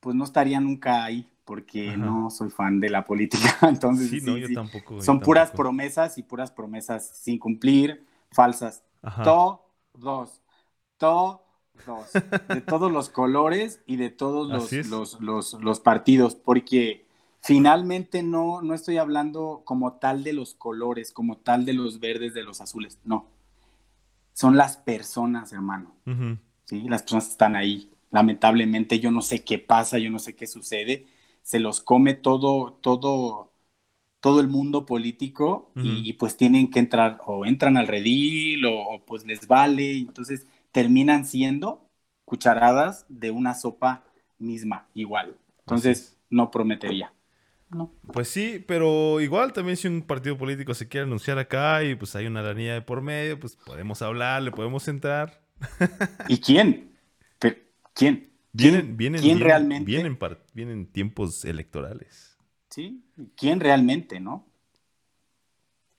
pues no estaría nunca ahí porque no soy fan de la política. Entonces, sí, no, yo tampoco. Son puras promesas y puras promesas sin cumplir, falsas. Todos, todos, de todos los colores y de todos los, los, los, partidos, porque finalmente no, no estoy hablando como tal de los colores, como tal de los verdes, de los azules, no. Son las personas, hermano. ¿sí? Las personas están ahí. Lamentablemente yo no sé qué pasa, yo no sé qué sucede se los come todo, todo, todo el mundo político y, pues tienen que entrar o entran al redil o, pues les vale, entonces terminan siendo cucharadas de una sopa misma, igual. Entonces no prometería. No. Pues sí, pero igual también si un partido político se quiere anunciar acá y pues hay una aranía de por medio, pues podemos hablar, le podemos entrar. ¿Y quién? ¿Quién? Vienen, vienen, ¿quién realmente? Vienen, vienen tiempos electorales. Sí, ¿quién realmente, no?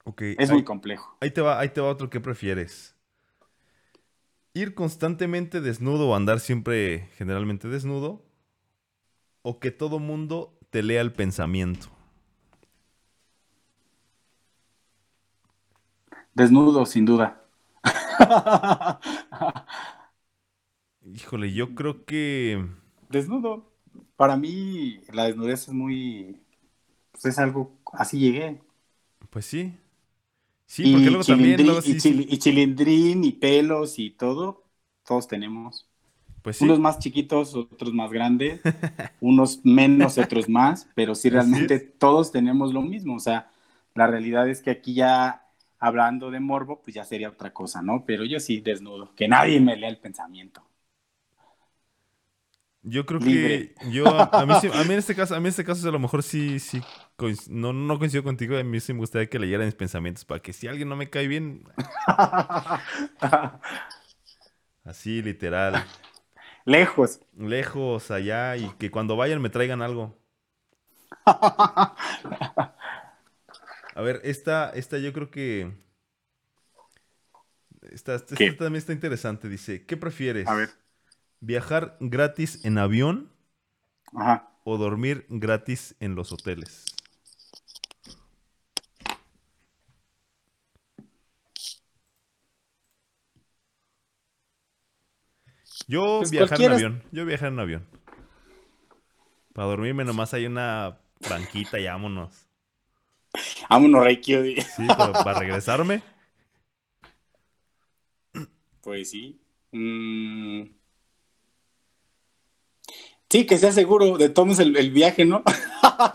Okay, es muy complejo. Ahí te, va, ahí te va otro que prefieres. Ir constantemente desnudo o andar siempre generalmente desnudo. O que todo mundo te lea el pensamiento. Desnudo, sin duda. Híjole, yo creo que. Desnudo. Para mí, la desnudez es muy. Pues es algo. Así llegué. Pues sí. Sí, porque luego también. y, chilindrín y pelos y todo. Todos tenemos. Pues sí. Unos más chiquitos, otros más grandes. unos menos, otros más. Pero sí, realmente todos tenemos lo mismo. O sea, la realidad es que aquí ya. Hablando de morbo, pues ya sería otra cosa, ¿no? Pero yo sí desnudo, que nadie me lea el pensamiento. Yo creo que yo a, mí, en este caso, a mí en este caso a lo mejor sí, sí no, no coincido contigo, a mí sí me gustaría que leyera mis pensamientos para que si alguien no me cae bien. Así, literal. Lejos. Lejos, allá, y que cuando vayan me traigan algo. A ver, esta, esta yo creo que. Esta, esta también está interesante. Dice: ¿Qué prefieres? A ver ¿Viajar gratis en avión o dormir gratis en los hoteles? Yo pues viajar en avión. Yo viajar en avión. Para dormirme nomás hay una banquita y vámonos. Vámonos, Reiki. Sí, pero para regresarme. Pues sí. Mm. Sí, que sea seguro de todos el, el viaje, ¿no?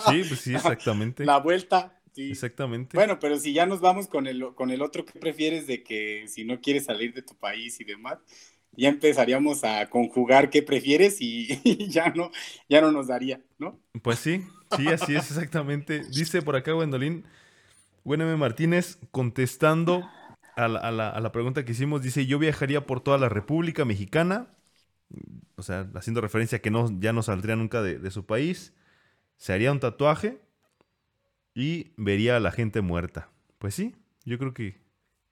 Sí, pues sí, exactamente. La vuelta. Sí. Exactamente. Bueno, pero si ya nos vamos con el, con el otro que prefieres de que si no quieres salir de tu país y demás, ya empezaríamos a conjugar qué prefieres y, ya no, ya no nos daría, ¿no? Pues sí, sí, así es exactamente. Dice por acá Gwendolyn, M. Martínez, contestando a la, a, la, a la, pregunta que hicimos, dice, yo viajaría por toda la República Mexicana, o sea, haciendo referencia a que no, ya no saldría nunca de, de su país, se haría un tatuaje y vería a la gente muerta. Pues sí, yo creo que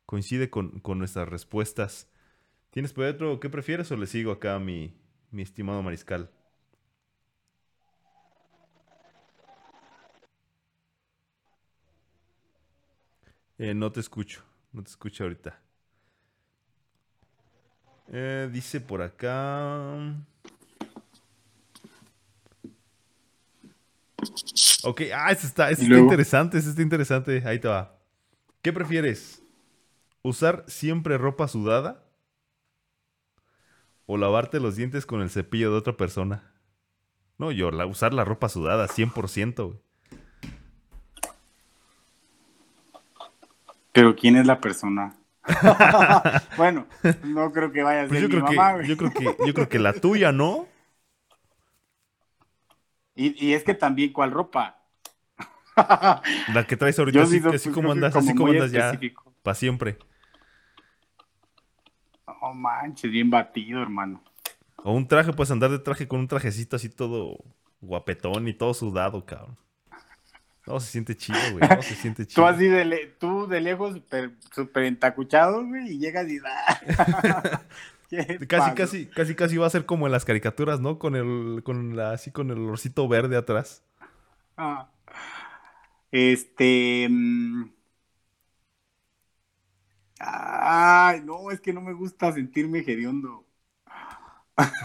coincide con, con nuestras respuestas. ¿Tienes por otro qué prefieres o le sigo acá a mi, mi estimado mariscal? Eh, no te escucho, no te escucho ahorita. Eh, dice por acá. Ok, ah, este está, este está interesante, este está interesante. Ahí te va. ¿Qué prefieres? ¿Usar siempre ropa sudada? ¿O lavarte los dientes con el cepillo de otra persona? No, yo, la, usar la ropa sudada, 100%. Güey. Pero ¿quién es la persona? bueno, no creo que vaya a ser pues yo mi creo mamá, que, yo creo que Yo creo que la tuya, ¿no? Y, y es que también, ¿cuál ropa? La que traes ahorita, Yo así, sí, así pues, como andas, como así como andas ya, para siempre. No manches, bien batido, hermano. O un traje, puedes andar de traje con un trajecito así todo guapetón y todo sudado, cabrón. No, se siente chido, güey. No, se siente Tú chido. así de, le- tú de lejos, súper super entacuchado, güey, y llegas y... ¿Qué Casi, casi, casi, casi va a ser como en las caricaturas, ¿no? Con el, con la, así con el olorcito verde atrás. Ah. Este... mm, Ay, no, es que no me gusta sentirme hediondo.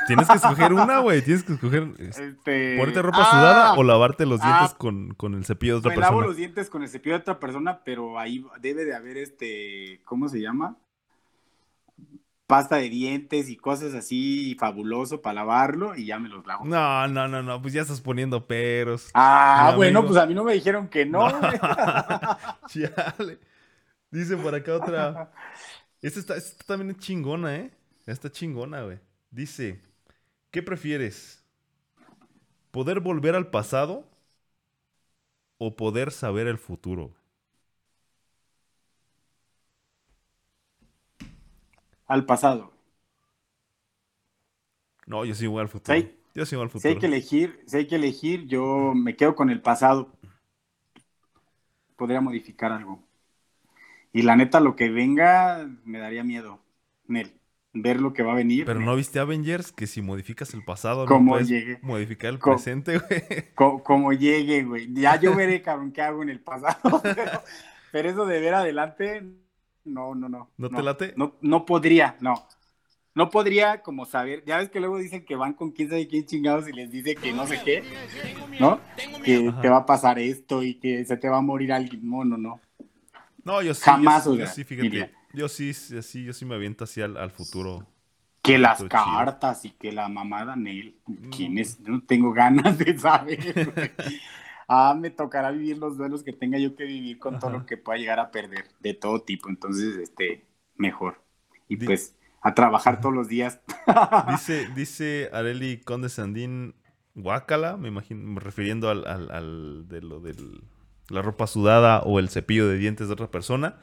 Tienes que escoger una, güey. Tienes que escoger es, Este... ponerte ropa ah, sudada o lavarte los ah, dientes con, con el cepillo de otra Me persona. lavo los dientes con el cepillo de otra persona, pero ahí debe de haber este, ¿cómo se llama? Pasta de dientes y cosas así fabuloso para lavarlo y ya me los lavo. No, no, no, no. Pues ya estás poniendo peros. Ah, bueno, amigo. pues a mí no me dijeron que no. No. Chale. Dice por acá otra. Esta, está, esta también es chingona, ¿eh? Esta está chingona, güey. Dice, ¿qué prefieres? ¿Poder volver al pasado o poder saber el futuro? Al pasado. No, yo sí voy al futuro. Sí. Yo sí voy al Si futuro. hay que elegir, si hay que elegir, yo me quedo con el pasado. Podría modificar algo. Y la neta, lo que venga, me daría miedo. Nel, ver lo que va a venir. Pero no viste Avengers que si modificas el pasado no Como puedes llegue. modificar el Co- presente, güey. Co- como llegue, güey. Ya yo veré, cabrón, qué hago en el pasado. Pero, pero eso de ver adelante, no, no, no. ¿No te late? No, no podría, no. No podría como saber. Ya ves que luego dicen que van con quién sabe quién chingados y les dice que no sé qué, ¿no? Que te va a pasar esto y que se te va a morir alguien. No, no, no. No, yo sí. Jamás, yo, sí- yo fíjate. diría. Yo sí, sí, sí, yo sí me aviento así al, al futuro. Que las chido. cartas y que la mamada Nel. ¿Quién es? No tengo ganas de saber. Ah, me tocará vivir los duelos que tenga yo que vivir con todo lo que pueda llegar a perder, de todo tipo. Entonces, este, mejor. Y Di- pues, a trabajar todos los días. Dice, dice Areli Conde Sandín Guácala, me imagino, refiriendo al, al, al de lo de la ropa sudada o el cepillo de dientes de otra persona.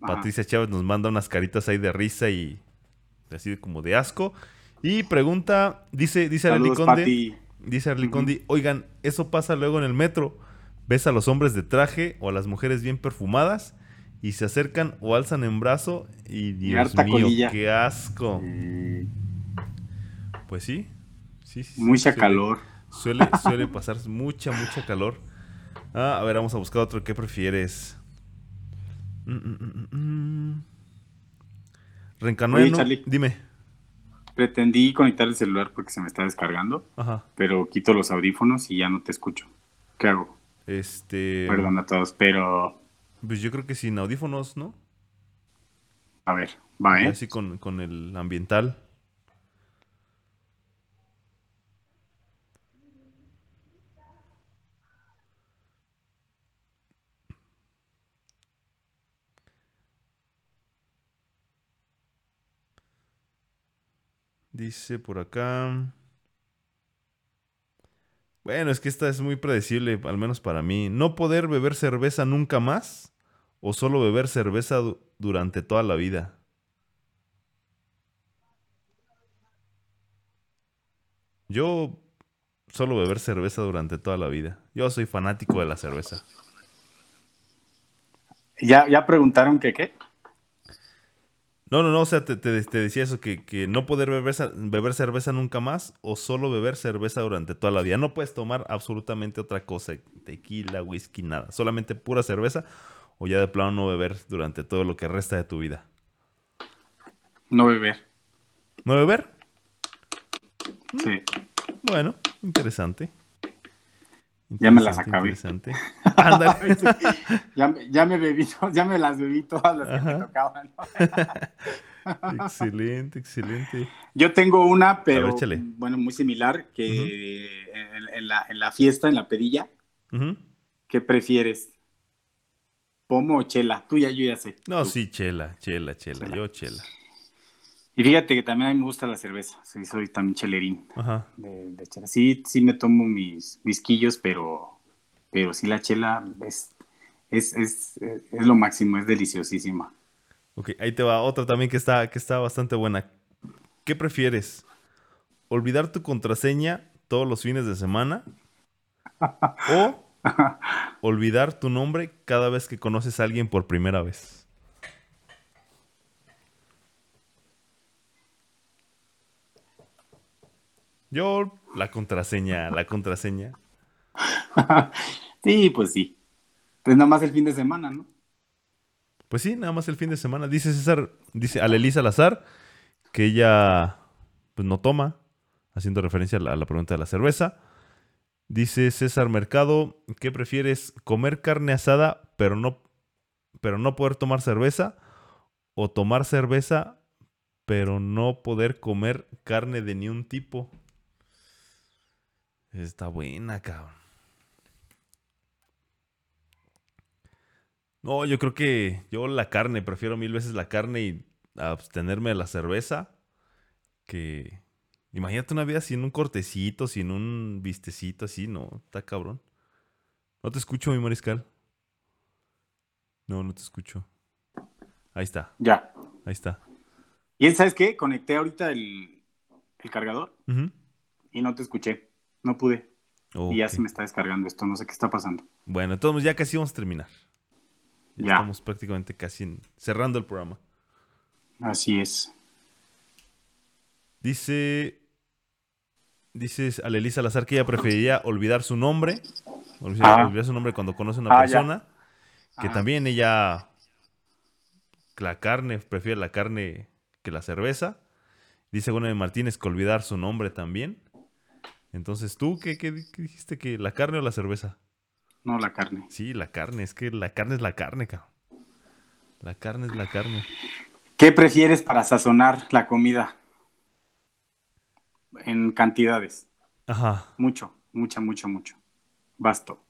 Ajá. Patricia Chávez nos manda unas caritas ahí de risa y así como de asco. Y pregunta, dice, dice Saludos, Pati. dice. Conde, oigan, eso pasa luego en el metro. Ves a los hombres de traje o a las mujeres bien perfumadas y se acercan o alzan en brazo y Dios mío, colilla. qué asco. Pues sí. Sí, sí, sí, mucha suele- calor. Suele, suele pasar mucha, mucha calor. Ah, a ver, vamos a buscar otro. ¿Qué prefieres? Mm, mm, mm, mm. Oye, Charlie. Dime. Pretendí conectar el celular porque se me está descargando, Ajá. pero quito los audífonos y ya no te escucho. ¿Qué hago? Este. Perdón a todos, pero. Pues yo creo que sin audífonos, ¿no? A ver, va, ¿eh? Así con, con el ambiental. Dice por acá. Bueno, es que esta es muy predecible, al menos para mí. No poder beber cerveza nunca más o solo beber cerveza du- durante toda la vida. Yo solo beber cerveza durante toda la vida. Yo soy fanático de la cerveza. ¿Ya, ya preguntaron que qué? No, no, no, o sea, te, te- te decía eso, que, que no poder beber, beber cerveza nunca más o solo beber cerveza durante toda la vida. No puedes tomar absolutamente otra cosa, tequila, whisky, nada. Solamente pura cerveza o ya de plano no beber durante todo lo que resta de tu vida. No beber. ¿No beber? Sí. Bueno, interesante. Ya me las acabé. Ya, me- ya me bebí, ya me las bebí todas las que me tocaban. ¿no? excelente, excelente. Yo tengo una, pero ver, bueno, muy similar, que en, en la, en la fiesta, en la pedilla. ¿qué prefieres? ¿Pomo o chela? Tú ya, yo ya sé. No, Tú. sí, chela, chela, chela. Yo chela. Y fíjate que también a mí me gusta la cerveza. Sí, soy también chelerín. Ajá. de, de chela. Sí, sí me tomo mis whisquillos, pero, pero sí la chela es, es, es, es lo máximo, es deliciosísima. Ok, ahí te va otra también que está, que está bastante buena. ¿Qué prefieres? ¿Olvidar tu contraseña todos los fines de semana? ¿O olvidar tu nombre cada vez que conoces a alguien por primera vez? Yo, la contraseña, la contraseña. sí, pues sí. Pues nada más el fin de semana, ¿no? Pues sí, nada más el fin de semana. Dice César, dice Alelisa Salazar que ella pues no toma, haciendo referencia a la, a la pregunta de la cerveza. Dice César Mercado, ¿qué prefieres? ¿Comer carne asada pero no, pero no poder tomar cerveza? ¿O tomar cerveza pero no poder comer carne de ni un tipo? Está buena, cabrón. No, yo creo que yo la carne, prefiero mil veces la carne y abstenerme de la cerveza que... Imagínate una vida sin un cortecito, sin un vistecito así, no, está cabrón. No te escucho, mi mariscal. No, no te escucho. Ahí está, Ya. ahí está. Y ¿sabes qué? Conecté ahorita el, el cargador y no te escuché. No pude. Y ya se me está descargando esto. No sé qué está pasando. Bueno, entonces ya casi vamos a terminar. Ya, Ya. estamos prácticamente casi en- cerrando el programa. Así es. Dice. Dice Alelisa Salazar que ella preferiría olvidar su nombre. Olvidar, olvidar su nombre cuando conoce a una Ah, ya. persona. Que también ella. La carne, prefiere la carne que la cerveza. Dice Gómez Martínez que olvidar su nombre también. Entonces, ¿tú qué, qué- qué dijiste? ¿Que la carne o la cerveza? No la carne. Sí, la carne. Es que la carne es la carne, cabrón. La carne es la carne. ¿Qué prefieres para sazonar la comida? En cantidades. Ajá. Mucho, mucha, mucho, mucho. Basto.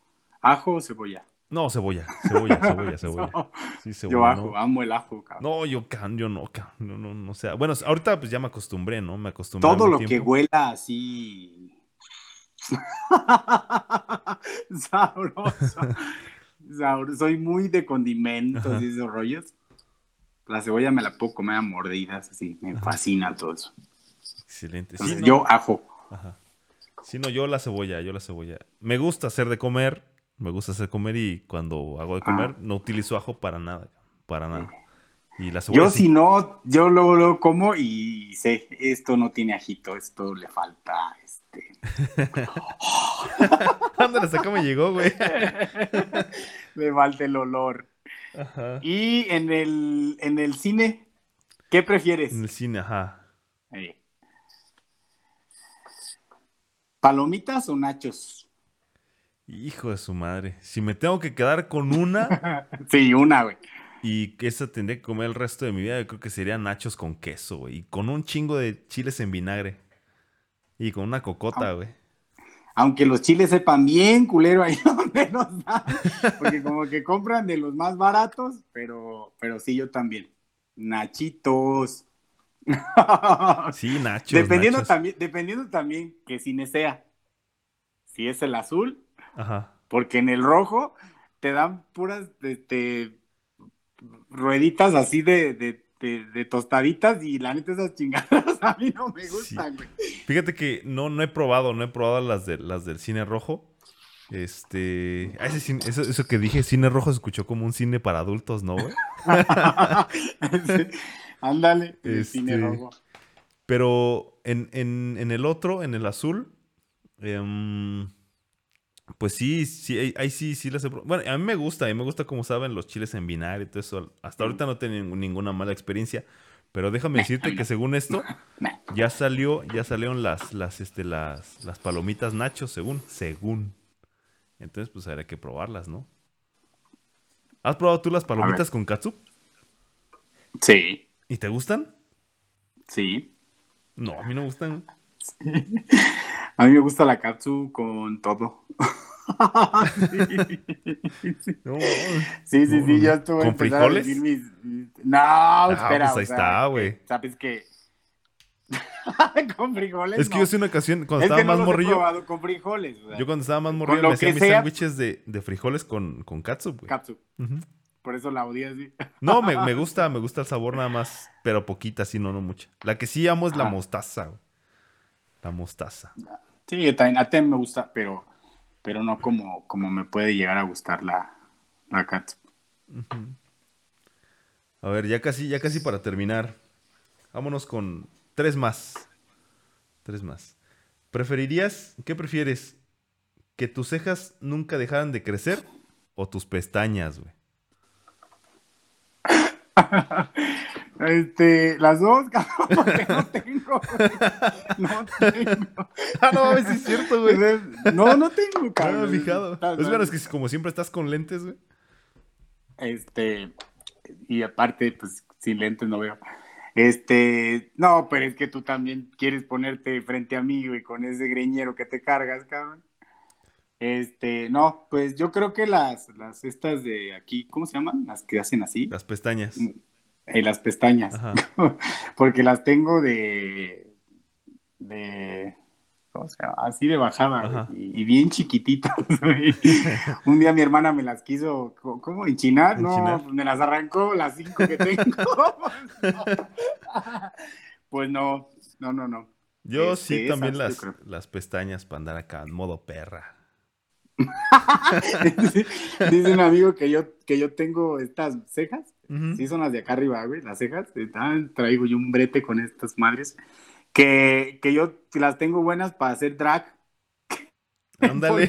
¿Ajo o cebolla? No, cebolla. Cebolla, cebolla, cebolla. No, Sí, yo ajo, ¿no? amo el ajo, cabrón. No, yo, can- yo no, can- no, no, no, o sea, bueno, ahorita pues ya me acostumbré, ¿no? Me acostumbré. Todo lo que huela así. Sabroso. Sabroso. Soy muy de condimentos Ajá. y esos rollos. La cebolla me la puedo comer a mordidas, así. Me fascina todo eso. Excelente. Sí, Entonces, no, yo ajo. Ajá. Sí, no, yo la cebolla, yo la cebolla. Me gusta hacer de comer, me gusta hacer comer y cuando hago de comer Ajá. no utilizo ajo para nada, para nada. Y la cebolla Yo sí. si no, yo luego lo como y sé, esto no tiene ajito, esto le falta este. Ándale, hasta me llegó, güey. le falta el olor. Ajá. Y en el, en el cine, ¿qué prefieres? En el cine, ajá. ¿Palomitas o nachos? Hijo de su madre. Si me tengo que quedar con una sí, una, güey. Y que esa tendría que comer el resto de mi vida, yo creo que serían nachos con queso, güey. Y con un chingo de chiles en vinagre. Y con una cocota, güey. Aunque los chiles sepan bien culero ahí donde los dan. Porque como que compran de los más baratos, pero, pero sí, yo también. Nachitos. Sí, nachos. dependiendo, nachos. También, dependiendo también que cine sea. Si es el azul, Ajá. porque en el rojo te dan puras este, rueditas así de, de, de- de tostaditas y la neta esas chingadas a mí no me gustan, güey. Fíjate que no, no he probado, no he probado las, de, las del cine rojo. Este. ah, ese cine- eso, eso que dije, cine rojo, se escuchó como un cine para adultos, ¿no, güey? Ándale, el Este, cine rojo. Pero en, en- en el otro, en el azul, em, pues sí, sí, ahí, sí, sí las he probado. Bueno, a mí me gusta, a mí me gusta como saben los chiles en vinagre y todo eso. Hasta ahorita no he tenido ninguna mala experiencia. Pero déjame decirte que según esto, ya salió, ya salieron las, las, este, las, las palomitas nachos, según, según. Entonces, pues habrá que probarlas, ¿no? ¿Has probado tú las palomitas con katsup? Sí, ¿Y te gustan? sí. No, a mí no me gustan. A mí me gusta la katsu con todo. sí, sí, No, sí, sí, sí, yo estuve ¿Con a frijoles? decir mis- mis- No, espera. pues ahí o sea, está, güey. ¿Sabes qué? con frijoles. Es que no. yo hace una ocasión, cuando Es estaba que no más los he morrillo, probado con frijoles. o sea, yo cuando estaba más morrillo lo me hacía que mis sándwiches de, de frijoles con, con katsup, güey. Katsu. Ujú. Por eso la odias, sí. No, me, me gusta, me gusta el sabor nada más, pero poquita, sí, no, no mucha. La que sí amo es la mostaza, güey. La mostaza. Sí, yo también, a ti me gusta, pero, pero no como, como me puede llegar a gustar la, la katsu. A ver, ya casi, ya casi para terminar. Vámonos con tres más. Tres más. ¿Preferirías, qué prefieres? ¿Que tus cejas nunca dejaran de crecer o tus pestañas, güey? Este, las dos, cabrón, porque no tengo, güey. No tengo. Ah, no, a ver si es cierto, güey. No, no tengo, No me cabrón. había fijado. Es bueno, mal. es que como siempre estás con lentes, güey. Este, y aparte, pues, sin lentes no veo. Este, no, pero es que tú también quieres ponerte frente a mí, güey, con ese greñero que te cargas, cabrón. Este, no, pues yo creo que las, las estas de aquí, ¿cómo se llaman? Las que hacen así, Las pestañas. Eh, las pestañas, porque las tengo de. Así de bajada, y, y bien chiquititas. Un día mi hermana me las quiso, ¿cómo? ¿Enchinar? No, Enchinar. pues me las arrancó las cinco que tengo. pues no, no, no, no. Yo Este, sí también esas, las, las pestañas para andar acá en modo perra. Dice un amigo que yo, que yo tengo estas cejas, Sí son las de acá arriba, güey, las cejas, ah, traigo yo un brete con estas madres, que, que yo las tengo buenas para hacer drag, Ándale.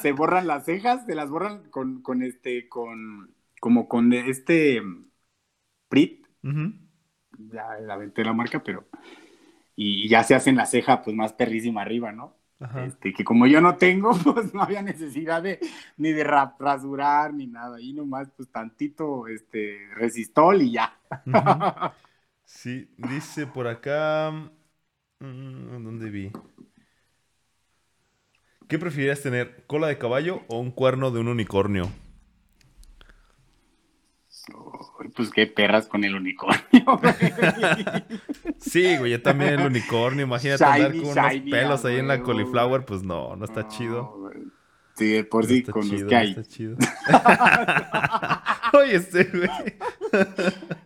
se borran las cejas, se las borran con, con este, con, como con este mm, Prit, ya la aventé la marca, pero, y ya se hacen la ceja pues más perrísima arriba, ¿no? Ajá. Este, que como yo no tengo, pues no había necesidad de ni de ra- rasurar ni nada, ahí nomás pues tantito este resistol y ya. Sí, dice por acá. mm, ¿Dónde vi? ¿Qué preferirías tener? ¿Cola de caballo o un cuerno de un unicornio? Pues qué perras con el unicornio. güey. Sí, güey, yo también el unicornio. Imagínate andar Shiny, con unos shiny, pelos ahí en la cauliflower. Pues no, no está chido. No, güey. Sí, de por No sí, con chido, los que no hay. está chido. Oye, este, güey.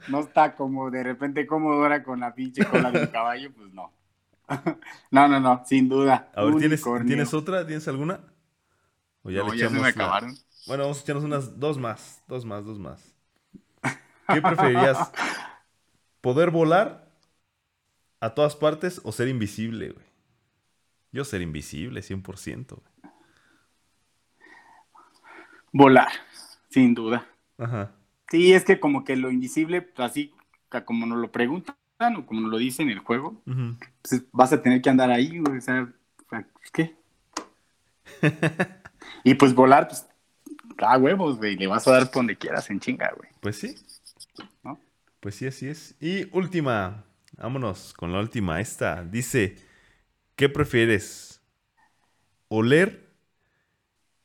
No está como de repente comodora con la pinche cola del caballo, pues no. No, no, no, sin duda. A ver, ¿tienes. ¿tienes otra? ¿Tienes alguna? O ya No, le ya se me echamos la- acabaron. Bueno, vamos a echarnos unas dos más. Dos más, dos más. ¿Qué preferirías? ¿Poder volar a todas partes o ser invisible, güey? Yo ser invisible, 100%. güey. Volar, sin duda. Ajá. Sí, es que como que lo invisible, pues, así como nos lo preguntan o como nos lo dicen en el juego, pues vas a tener que andar ahí, güey, o sea, ¿qué? Y pues volar, pues, da huevos, güey. Le vas a dar por donde quieras en chinga, güey. Pues sí. Pues sí, así es. Y última, vámonos con la última. Esta dice, ¿qué prefieres? ¿Oler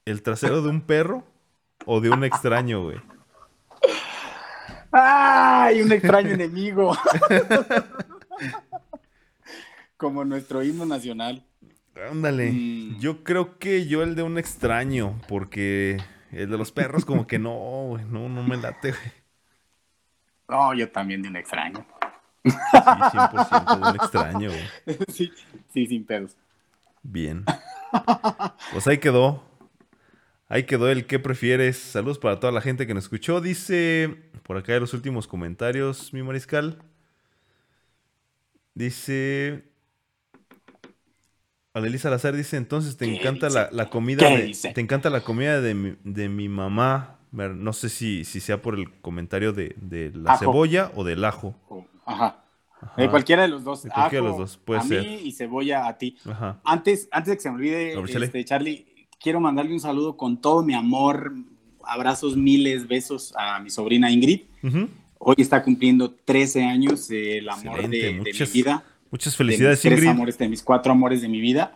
el trasero de un perro o de un extraño, güey? ¡Ay! Un extraño enemigo. Como nuestro himno nacional. Ándale. Mm. Yo creo que yo el de un extraño, porque el de los perros como que no, güey, no, no me late, güey. No, yo también de un extraño. Sí, 100% de un extraño, güey. Sí, sí, sin pedos. Bien. Pues ahí quedó. Ahí quedó el que prefieres. Saludos para toda la gente que nos escuchó. Dice por acá en los últimos comentarios, mi mariscal. Dice. Alelisa Salazar dice: Entonces te encanta la, comida. De, te encanta la comida de mi, de mi mamá. No sé si, si sea por el comentario de, la cebolla o del ajo. Ajá. De cualquiera de los dos. De cualquiera de los dos, puede a ser. mí y cebolla a ti. Ajá. Antes, antes de que se me olvide, este, Charlie, quiero mandarle un saludo con todo mi amor, abrazos, miles, besos a mi sobrina Ingrid. Hoy está cumpliendo 13 años, el amor de, mi vida. Muchas felicidades, de mis Tres amores, de mis cuatro amores de mi vida.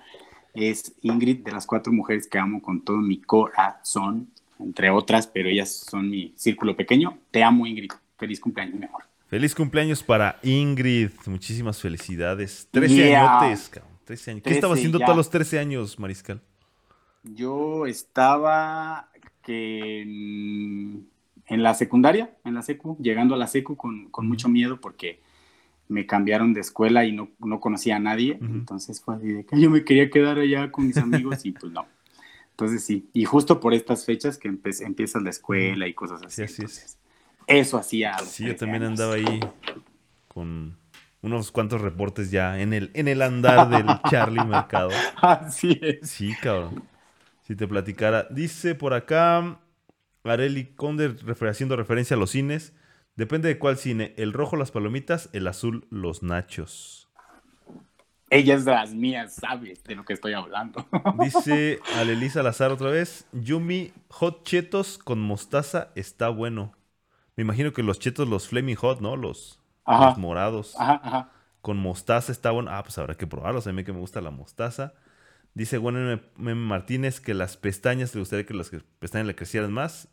Es Ingrid, de las cuatro mujeres que amo con todo mi corazón, entre otras, pero ellas son mi círculo pequeño. Te amo, Ingrid. Feliz cumpleaños, mi amor. Feliz cumpleaños para Ingrid. Muchísimas felicidades. 13 años, cabrón. 13 años. ¿Qué estaba haciendo todos los 13 años, Mariscal? Yo estaba que en, la secundaria, en la secu, llegando a la secu con, mucho miedo porque me cambiaron de escuela y no, conocía a nadie. Entonces fue así de que yo me quería quedar allá con mis amigos y pues no. Entonces sí, y justo por estas fechas que empiezas la escuela y cosas así. Sí, así es. Eso hacía. Sí, yo también andaba ahí con unos cuantos reportes ya en el, en el andar del Charlie Mercado. Así es. Sí, cabrón si te platicara. Dice por acá, Areli Conde haciendo referencia a los cines. Depende de cuál cine. El rojo las palomitas, el azul los nachos. Ella es de las mías, sabes de lo que estoy hablando. Dice Alelisa Lazar otra vez. Yumi, hot chetos con mostaza está bueno. Me imagino que los chetos, los flaming hot, ¿no? Los, morados. Ajá, ajá. Con mostaza está bueno. Ah, pues habrá que probarlos. A mí que me gusta la mostaza. Dice Juan Martínez que las pestañas, le gustaría que las pestañas le crecieran más.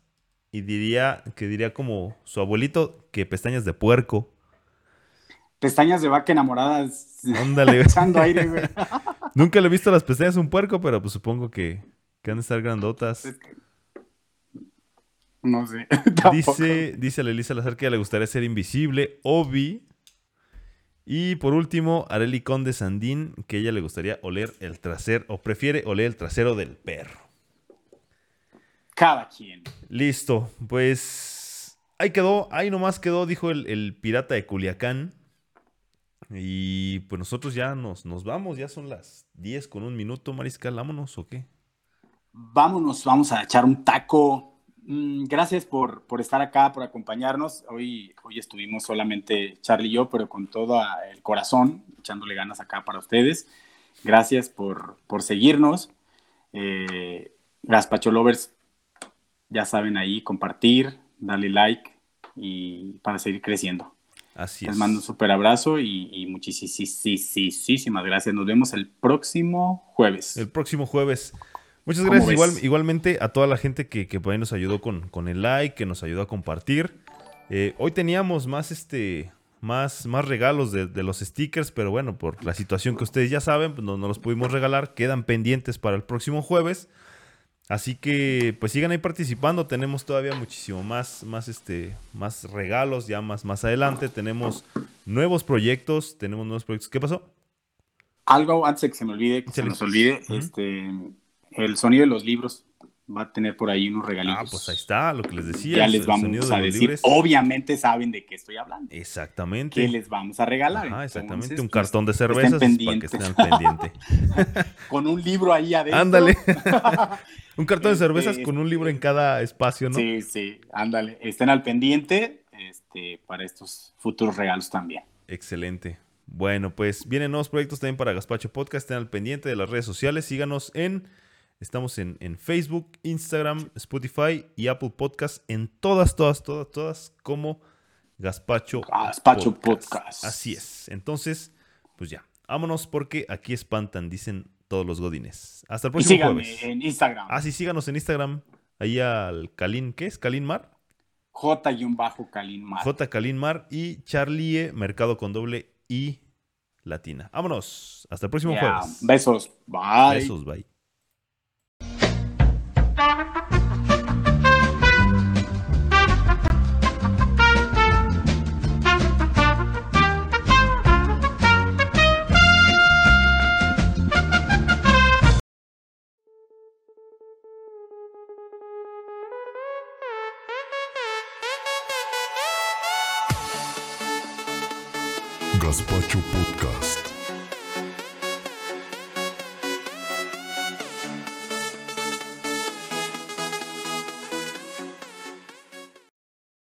Y diría que diría como su abuelito que pestañas de puerco. Pestañas de vaca enamoradas. Ándale. aire, güey. Nunca le he visto las pestañas a un puerco, pero pues supongo que, que han de estar grandotas. No sé. dice, dice a Elisa Lazar que le gustaría ser invisible. Obi y por último, Areli Conde Sandín, que ella le gustaría oler el trasero, o prefiere oler el trasero del perro. Cada quien. Listo, pues ahí quedó, ahí nomás quedó, dijo el, pirata de Culiacán. Y pues nosotros ya nos, nos vamos, ya son las 10 con un minuto, Mariscal, vámonos o qué? Vámonos, vamos a echar un taco Mm, gracias por, estar acá, por acompañarnos. Hoy, hoy estuvimos solamente Charlie y yo, pero con todo el corazón, echándole ganas acá para ustedes. Gracias por, seguirnos. Eh, Gaspacho Lovers, ya saben ahí, compartir, darle like y para seguir creciendo. Así Les mando un súper abrazo y, y muchísimas gracias. Nos vemos el próximo jueves. El próximo jueves. Muchas gracias igual, igualmente a toda la gente que, que por ahí nos ayudó con, con, el like, que nos ayudó a compartir. Eh, hoy teníamos más, este, más, más regalos de, los stickers, pero bueno, por la situación que ustedes ya saben, pues no, no, los pudimos regalar, quedan pendientes para el próximo jueves. Así que pues sigan ahí participando, tenemos todavía muchísimo más, más, este, más regalos ya más, más adelante, tenemos nuevos proyectos, tenemos nuevos proyectos. ¿Qué pasó? Algo antes de que se me olvide, que se nos olvide, este el sonido de los libros va a tener por ahí unos regalitos. Ah, pues ahí está, lo que les decía. Ya les vamos a decir. Obviamente saben de qué estoy hablando. Exactamente. ¿Qué les vamos a regalar? Ah, exactamente. un cartón de cervezas para que estén pendiente. con un libro ahí adentro. Ándale. un cartón de cervezas con un libro en cada espacio, ¿no? Sí, sí. Ándale. Estén al pendiente este, para estos futuros regalos también. Excelente. Bueno, pues vienen nuevos proyectos también para Gaspacho Podcast. Estén al pendiente de las redes sociales. Síganos en Estamos en, en Facebook, Instagram, Spotify y Apple Podcast. En todas, todas, todas, todas, como Gaspacho, Gaspacho Podcast. Así es. Entonces, pues ya. Vámonos porque aquí espantan, dicen todos los godines. Hasta el Y próximo síganme jueves. en Instagram. Ah, sí, síganos en Instagram. Ahí al Kalin, ¿qué es? Kalin Mar. J-Kalin Mar. J. Kalin Mar y Charlie Mercado con doble I latina. Vámonos. Hasta el próximo Yeah. jueves. Besos. Bye. Besos, bye. Gaspacho Podcast.